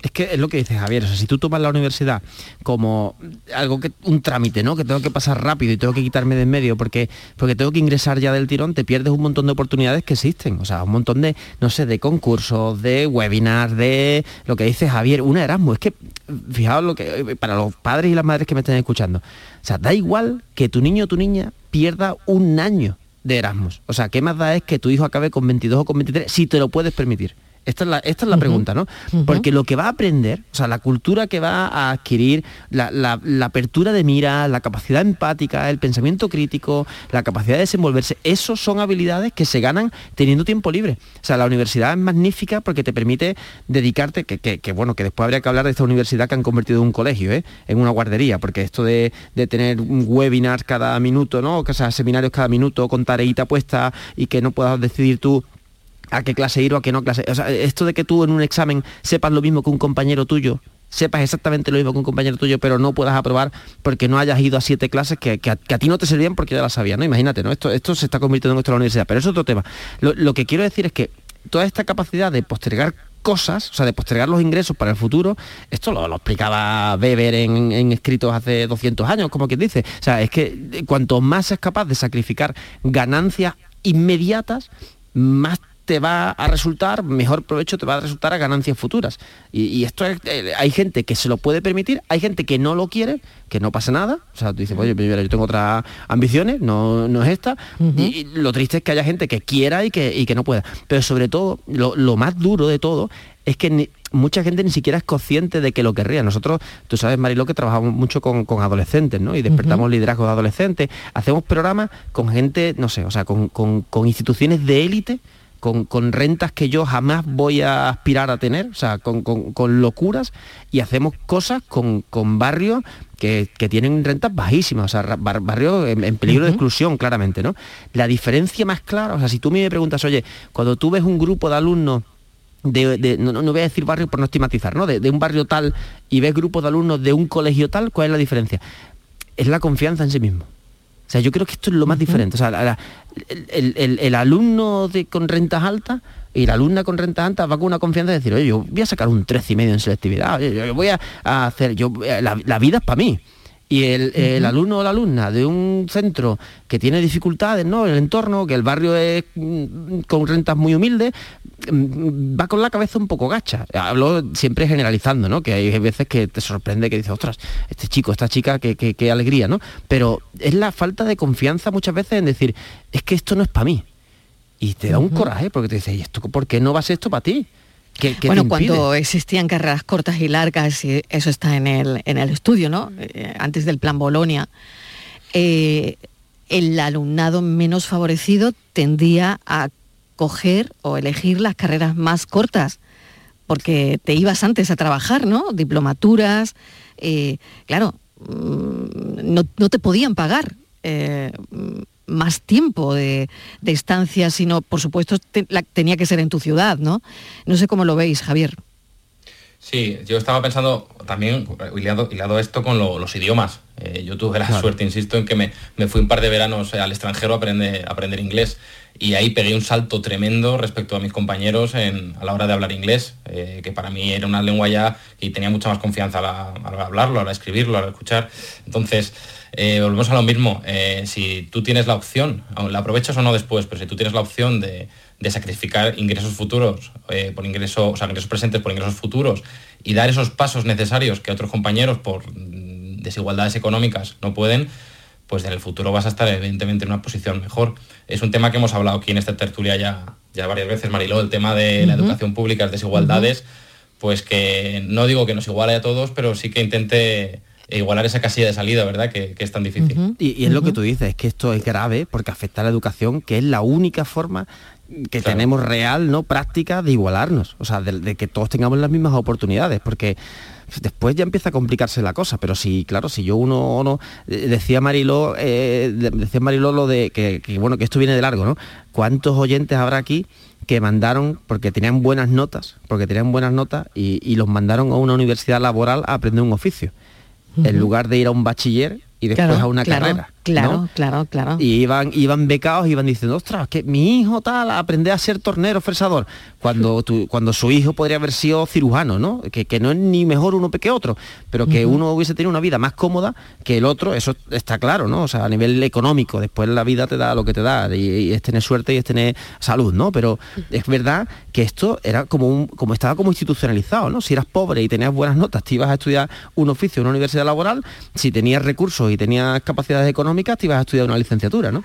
Es que es lo que dice Javier, o sea, si tú tomas la universidad como algo que un trámite, ¿no? Que tengo que pasar rápido y tengo que quitarme de en medio porque porque tengo que ingresar ya del tirón, te pierdes un montón de oportunidades que existen, o sea, un montón de no sé, de concursos, de webinars, de lo que dice Javier, una Erasmus, es que fijaos lo que para los padres y las madres que me estén escuchando, o sea, da igual que tu niño o tu niña pierda un año de Erasmus. O sea, ¿qué más da es que tu hijo acabe con 22 o con 23 si te lo puedes permitir? Esta es la, esta es la pregunta, ¿no? Porque lo que va a aprender, o sea, la cultura que va a adquirir, la, la- la apertura de mira, la capacidad empática, el pensamiento crítico, la capacidad de desenvolverse, esos son habilidades que se ganan teniendo tiempo libre. O sea, la universidad es magnífica porque te permite dedicarte, que, que- que, bueno, que después habría que hablar de esta universidad que han convertido en un colegio, ¿eh? en una guardería, porque esto de, de tener un webinar cada minuto, ¿no? O sea, seminarios cada minuto con tareita puesta y que no puedas decidir tú a qué clase ir o a qué no clase. O esto de que tú en un examen sepas lo mismo que un compañero tuyo, sepas exactamente lo mismo que un compañero tuyo, pero no puedas aprobar porque no hayas ido a siete clases que, que a, ti no te servían porque ya las sabías, ¿no? Imagínate, ¿no? Esto, esto se está convirtiendo en la universidad, pero es otro tema. Lo, lo que quiero decir es que toda esta capacidad de postergar cosas, o sea, de postergar los ingresos para el futuro, esto lo, lo explicaba Weber en, en escritos hace 200 años, como quien dice. O sea, es que eh, cuanto más seas capaz de sacrificar ganancias inmediatas, más te va a resultar, mejor provecho te va a resultar a ganancias futuras. Y, y esto es, eh, hay gente que se lo puede permitir, hay gente que no lo quiere, que no pasa nada. O sea, tú dices, oye, yo tengo otras ambiciones, no, no es esta. y, y lo triste es que haya gente que quiera y que, y que no pueda. Pero sobre todo, lo, lo más duro de todo es que ni- mucha gente ni siquiera es consciente de que lo querría. Nosotros, tú sabes, Marilo, que trabajamos mucho con, con adolescentes, ¿no? Y despertamos liderazgo de adolescentes. Hacemos programas con gente, no sé, o sea, con, con- con instituciones de élite, con, con rentas que yo jamás voy a aspirar a tener, o sea, con, con- con locuras, y hacemos cosas con, con barrios que, que tienen rentas bajísimas, o sea, bar- barrios en, en peligro de exclusión, claramente, ¿no? La diferencia más clara, o sea, si tú me preguntas, oye, cuando tú ves un grupo de alumnos de, no, no, voy a decir barrio por no estigmatizar, ¿no? De, un barrio tal y ves grupos de alumnos de un colegio tal, ¿cuál es la diferencia? Es la confianza en sí mismo. O sea, yo creo que esto es lo más diferente. O sea, el, alumno de, con rentas altas y la alumna con rentas altas va con una confianza de decir, oye, yo voy a sacar un 13 y medio en selectividad, yo, voy a, hacer, yo, la, la vida es para mí y el, alumno o la alumna de un centro que tiene dificultades, ¿no? El entorno, que el barrio es mm, con rentas muy humildes, mm, va con la cabeza un poco gacha. Hablo siempre generalizando, ¿no? Que hay veces que te sorprende que dices, ostras, este chico, esta chica, qué, qué, alegría, ¿no? Pero es la falta de confianza muchas veces en decir, es que esto no es para mí. Y te da un coraje porque te dices, ¿y esto por qué no va a ser esto para ti? Bueno, cuando existían carreras cortas y largas, y eso está en el, en el estudio, ¿no? Eh, antes del plan Bolonia, eh, el alumnado menos favorecido tendía a coger o elegir las carreras más cortas, porque te ibas antes a trabajar, ¿no? Diplomaturas, eh, claro, mm, no, no, te podían pagar más tiempo de, estancia, sino, por supuesto, tenía que ser en tu ciudad, ¿no? No sé cómo lo veis, Javier. Sí, yo estaba pensando también, hilado, esto con los idiomas. Eh, yo tuve la suerte, insisto, en que me, fui un par de veranos al extranjero a aprender, aprender inglés y ahí pegué un salto tremendo respecto a mis compañeros a la hora de hablar inglés, eh, que para mí era una lengua ya y tenía mucha más confianza a la, a hablarlo, a escribirlo, a escuchar. Entonces, eh, volvemos a lo mismo. Eh, si tú tienes la opción, la aprovechas o no después, pero si tú tienes la opción de, sacrificar ingresos futuros eh, por ingresos, o sea, ingresos presentes por ingresos futuros y dar esos pasos necesarios que otros compañeros por desigualdades económicas no pueden, pues en el futuro vas a estar evidentemente en una posición mejor. Es un tema que hemos hablado aquí en esta tertulia ya, ya varias veces, Mariló, el tema de la educación pública, las desigualdades, pues que no digo que nos iguale a todos, pero sí que intente e igualar esa casilla de salida, ¿verdad? Que, es tan difícil. y, es lo que tú dices, es que esto es grave porque afecta a la educación, que es la única forma que tenemos real, ¿no? Práctica de igualarnos, o sea, de, que todos tengamos las mismas oportunidades, porque después ya empieza a complicarse la cosa, pero si, claro, si yo uno no, eh, decía Mariló, eh, decía Mariló lo de que, bueno, que esto viene de largo, ¿no? ¿Cuántos oyentes habrá aquí que mandaron, porque tenían buenas notas, porque tenían buenas notas, y los mandaron a una universidad laboral a aprender un oficio? En lugar de ir a un bachiller y después a una carrera. Claro, claro, claro. Y iban, iban becados, iban diciendo, ostras, que mi hijo tal, aprende a ser tornero, fresador, cuando, cuando su hijo podría haber sido cirujano, ¿no? Que, no es ni mejor uno que otro, pero que uno hubiese tenido una vida más cómoda que el otro, eso está claro, ¿no? O sea, a nivel económico, después la vida te da lo que te da, y, es tener suerte y es tener salud, ¿no? Pero es verdad que esto era como un, como estaba como institucionalizado, ¿no? Si eras pobre y tenías buenas notas, te ibas a estudiar un oficio una universidad laboral, si tenías recursos y tenías capacidades económicas, te ibas a estudiar una licenciatura, ¿no?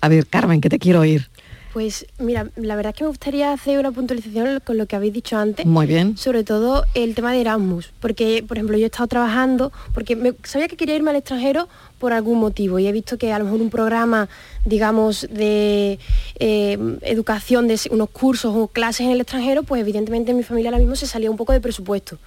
A ver, Carmen, que te quiero oír. Pues mira, la verdad es que me gustaría hacer una puntualización con lo que habéis dicho antes. Muy bien. Sobre todo el tema de Erasmus, porque por ejemplo yo he estado trabajando, porque me, sabía que quería irme al extranjero por algún motivo y he visto que a lo mejor un programa, digamos, de eh, educación, de unos cursos o clases en el extranjero, pues evidentemente en mi familia ahora mismo se salía un poco de presupuesto.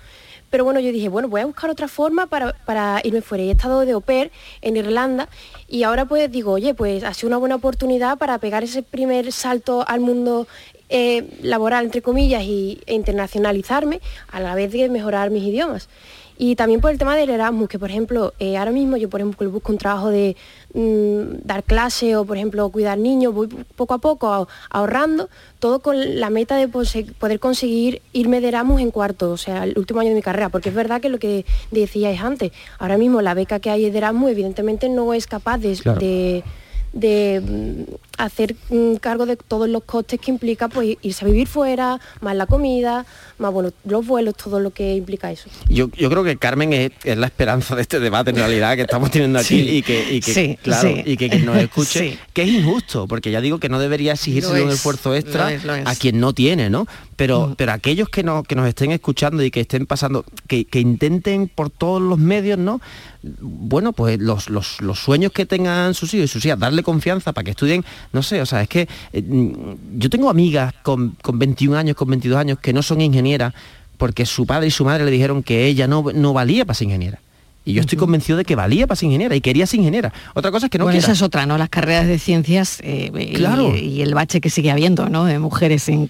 Pero bueno, yo dije, bueno, voy a buscar otra forma para, irme fuera. Y he estado de au pair en Irlanda y ahora pues digo, oye, pues ha sido una buena oportunidad para pegar ese primer salto al mundo eh, laboral, entre comillas, y, e internacionalizarme a la vez de mejorar mis idiomas. Y también por el tema del Erasmus, que por ejemplo, eh, ahora mismo yo por ejemplo busco un trabajo de mm, dar clase o por ejemplo cuidar niños, voy poco a poco ahorrando, todo con la meta de poder conseguir irme de Erasmus en cuarto, o sea, el último año de mi carrera, porque es verdad que lo que decíais antes, ahora mismo la beca que hay de Erasmus evidentemente no es capaz de de mm, hacer cargo de todos los costes que implica pues irse a vivir fuera, más la comida, más bueno, los vuelos, todo lo que implica eso. Yo, creo que Carmen es, la esperanza de este debate en realidad que estamos teniendo aquí y que, claro, y que, nos escuche, que es injusto, porque ya digo que no debería exigirse un esfuerzo extra a quien no tiene, ¿no? Pero, mm. pero aquellos que, no, que nos estén escuchando y que estén pasando, que, que intenten por todos los medios, ¿no? bueno, pues los, sueños que tengan sus hijos y sus hijas, darle confianza para que estudien, no sé, o sea, es que eh, yo tengo amigas con, con 21 años, con 22 años, que no son ingenieras, porque su padre y su madre le dijeron que ella no, no valía para ser ingeniera Y yo estoy convencido de que valía para ser ingeniera y quería ser ingeniera. Otra cosa es que no bueno, quiera. esa es otra, ¿no? Las carreras de ciencias eh, y- Claro. y, el bache que sigue habiendo, ¿no? De mujeres en,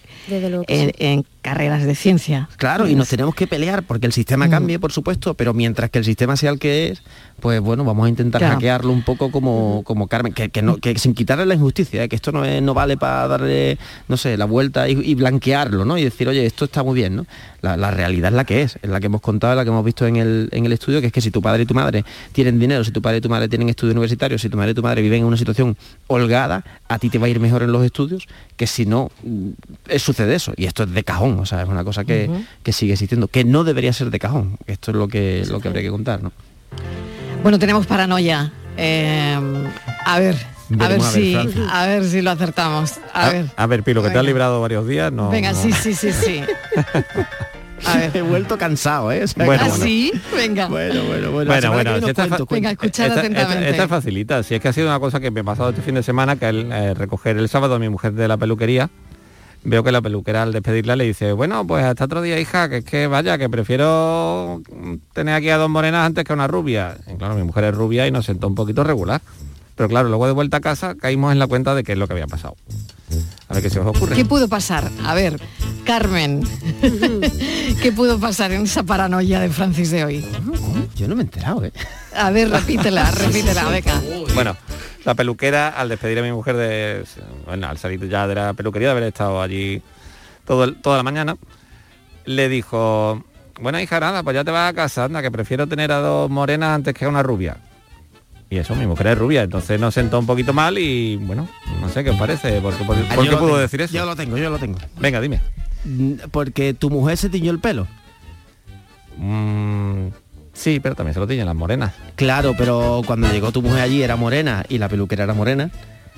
en, en carreras de ciencia. Claro, y nos tenemos que pelear porque el sistema Mm. cambie, por supuesto, pero mientras que el sistema sea el que es, pues bueno, vamos a intentar Claro. hackearlo un poco como, como Carmen, que, que no, que sin quitarle la injusticia, ¿eh? que esto no, es- no vale para darle, no sé, la vuelta y, y blanquearlo, ¿no? Y decir, oye, esto está muy bien, ¿no? La, la realidad es la que es, es la que hemos contado, la que hemos visto en el, en el estudio, que es que si tu padre y tu madre tienen dinero, si tu padre y tu madre tienen estudios universitarios, si tu madre y tu madre viven en una situación holgada, a ti te va a ir mejor en los estudios que si no mm, eh, sucede eso. Y esto es de cajón, o sea, es una cosa que, que sigue existiendo, que no debería ser de cajón. Esto es lo que, lo que habría que contar, ¿no? Bueno, tenemos paranoia. Eh, a ver, a ver, Veremos a ver, si, a ver si lo acertamos. A, ver. A ver, Pilo, que te has librado varios días, no. Venga, no- sí, sí, sí, sí. A ver. He vuelto cansado, ¿eh? O sea, Bueno, ¿Ah, bueno. sí? Venga. Bueno, bueno, bueno. Bueno, bueno, si esta, es Venga, escuchad esta- atentamente. esta- esta es facilita. Si es que ha sido una cosa que me ha pasado este fin de semana, que al eh, recoger el sábado a mi mujer de la peluquería, veo que la peluquera al despedirla le dice, bueno, pues hasta otro día, hija, que es que vaya, que prefiero tener aquí a dos morenas antes que a una rubia. Y claro, mi mujer es rubia y nos sentó un poquito regular. Pero claro, luego de vuelta a casa caímos en la cuenta de qué es lo que había pasado. A ver qué se os ocurre. ¿Qué pudo pasar? A ver, Carmen, ¿qué pudo pasar en esa paranoia de Francis de hoy? Yo no me he enterado, ¿eh? A ver, repítela, repítela, Beca. Bueno, la peluquera, al despedir a mi mujer de. Bueno, al salir ya de la peluquería, de haber estado allí todo el- toda la mañana, le dijo. Bueno, hija, nada, pues ya te vas a casa, anda, que prefiero tener a dos morenas antes que a una rubia. Y eso, mi mujer es rubia, entonces nos sentó un poquito mal y, bueno, no sé qué os parece, ¿por qué, por- Ah, qué lo pudo tengo, decir eso? Yo lo tengo, yo lo tengo. Venga, dime. Porque tu mujer se tiñó el pelo. Mm, sí, pero también se lo tiñen las morenas. Claro, pero cuando llegó tu mujer allí era morena y la peluquera era morena.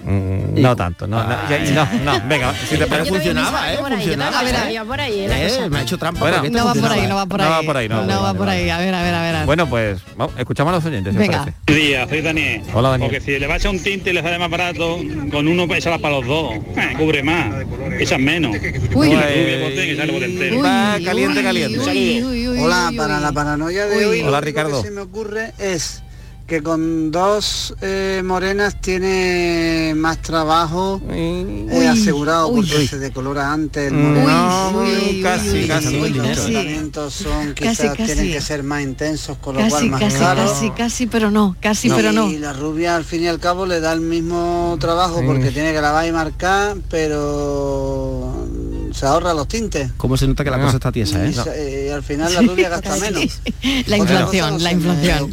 Mm, no tanto, no, no, ya- no, no, venga, si te parece funcionaba, ¿eh? Funcionaba. A ver, ¿eh? Eh, me ha hecho trampa. Bueno, No va por ahí, ¿eh? no va por ahí. No va por ahí, no, No va vale, por vale. ahí. A ver, a ver, a ver. Bueno, pues vamos, escuchamos a los oyentes, si os Venga. parece. Buenos días, soy Daniel. Hola, Daniel. Porque si le va a echar un tinte y le sale más barato, con uno echarla para los dos. Eh, cubre más, echan menos. Uy. Va caliente, caliente. Hola, para la paranoia de Uy. hoy, Hola, Ricardo. que se me ocurre es que con dos eh, morenas tiene más trabajo eh, asegurado uy. porque se decolora antes el Uy, moreno. uy, uy, casi, uy, casi. uy, Los tratamientos son quizás casi. tienen que ser más intensos, con lo cual más casi, caros. casi, casi, pero no, casi, pero no. Y la rubia al fin y al cabo le da el mismo trabajo Sí. porque tiene que lavar y marcar, pero se ahorra los tintes. ¿Cómo se nota que la cosa está tiesa, Y, eh? y al final la rubia gasta menos. La inflación, la inflación.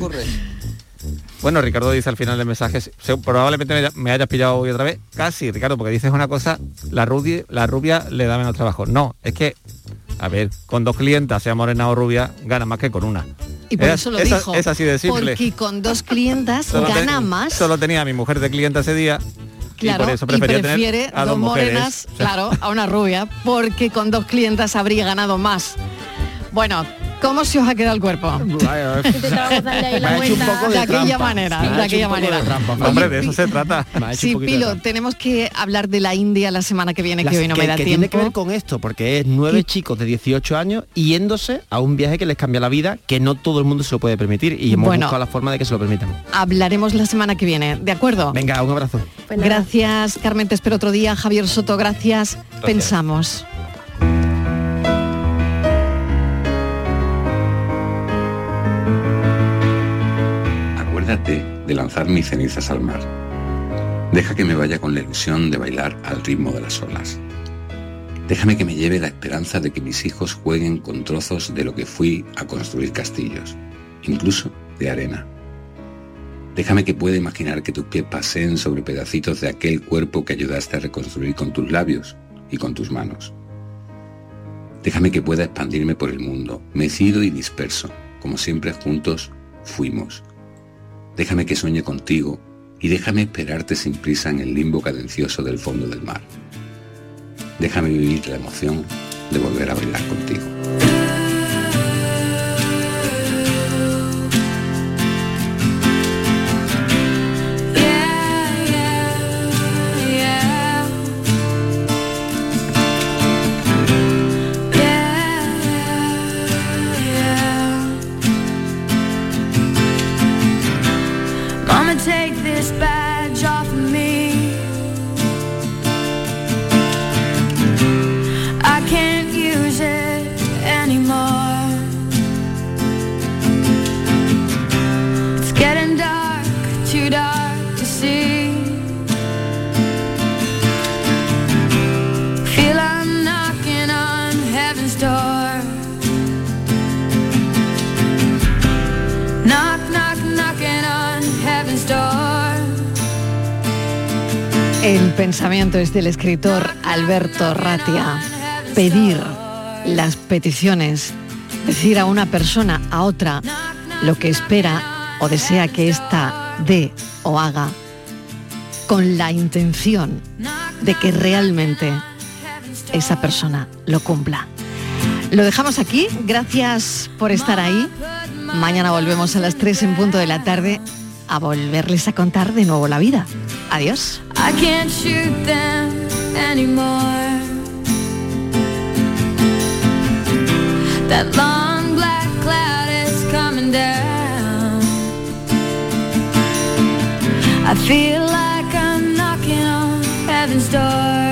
Bueno, Ricardo dice al final del mensaje, probablemente me, haya- me hayas pillado hoy otra vez. Casi, Ricardo, porque dices una cosa, la rubia, la rubia le da menos trabajo. No, es que, a ver, con dos clientas, sea morena o rubia, gana más que con una. Y por Es- eso lo es, dijo. Es así de simple. Porque con dos clientas gana más. Solo tenía a mi mujer de clienta ese día. Claro, y por eso y prefería prefiere tener a dos morenas, claro, a una rubia, porque con dos clientas habría ganado más. Bueno, ¿cómo se os ha quedado el cuerpo? De de aquella trampa. manera, de aquella manera. trampa, Hombre, de eso se trata. Sí, Pilo, tenemos que hablar de la India la semana que viene, que hoy no me da que tiempo. tiene que ver con esto, porque es nueve chicos de 18 años yéndose a un viaje que les cambia la vida, que no todo el mundo se lo puede permitir y hemos Bueno. buscado la forma de que se lo permitan. Hablaremos la semana que viene, ¿de acuerdo? Venga, un abrazo. Pues. Gracias, Carmen, te espero otro día. Javier Soto, gracias. Pensamos. De lanzar mis cenizas al mar. Deja que me vaya con la ilusión de bailar al ritmo de las olas. Déjame que me lleve la esperanza de que mis hijos jueguen con trozos de lo que fui a construir castillos, incluso de arena. Déjame que pueda imaginar que tus pies paseen sobre pedacitos de aquel cuerpo que ayudaste a reconstruir con tus labios y con tus manos. Déjame que pueda expandirme por el mundo, mecido y disperso, como siempre juntos fuimos. Déjame que sueñe contigo y déjame esperarte sin prisa en el limbo cadencioso del fondo del mar. Déjame vivir la emoción de volver a bailar contigo. Es del escritor Alberto Ratia. Pedir las peticiones, decir a una persona, a otra, lo que espera o desea que ésta dé o haga, con la intención de que realmente esa persona lo cumpla. Lo dejamos aquí, gracias por estar ahí. Mañana volvemos a las 3 en punto de la tarde a volverles a contar de nuevo la vida. Adiós. I can't shoot them anymore. That long black cloud is coming down. I feel like I'm knocking on heaven's door.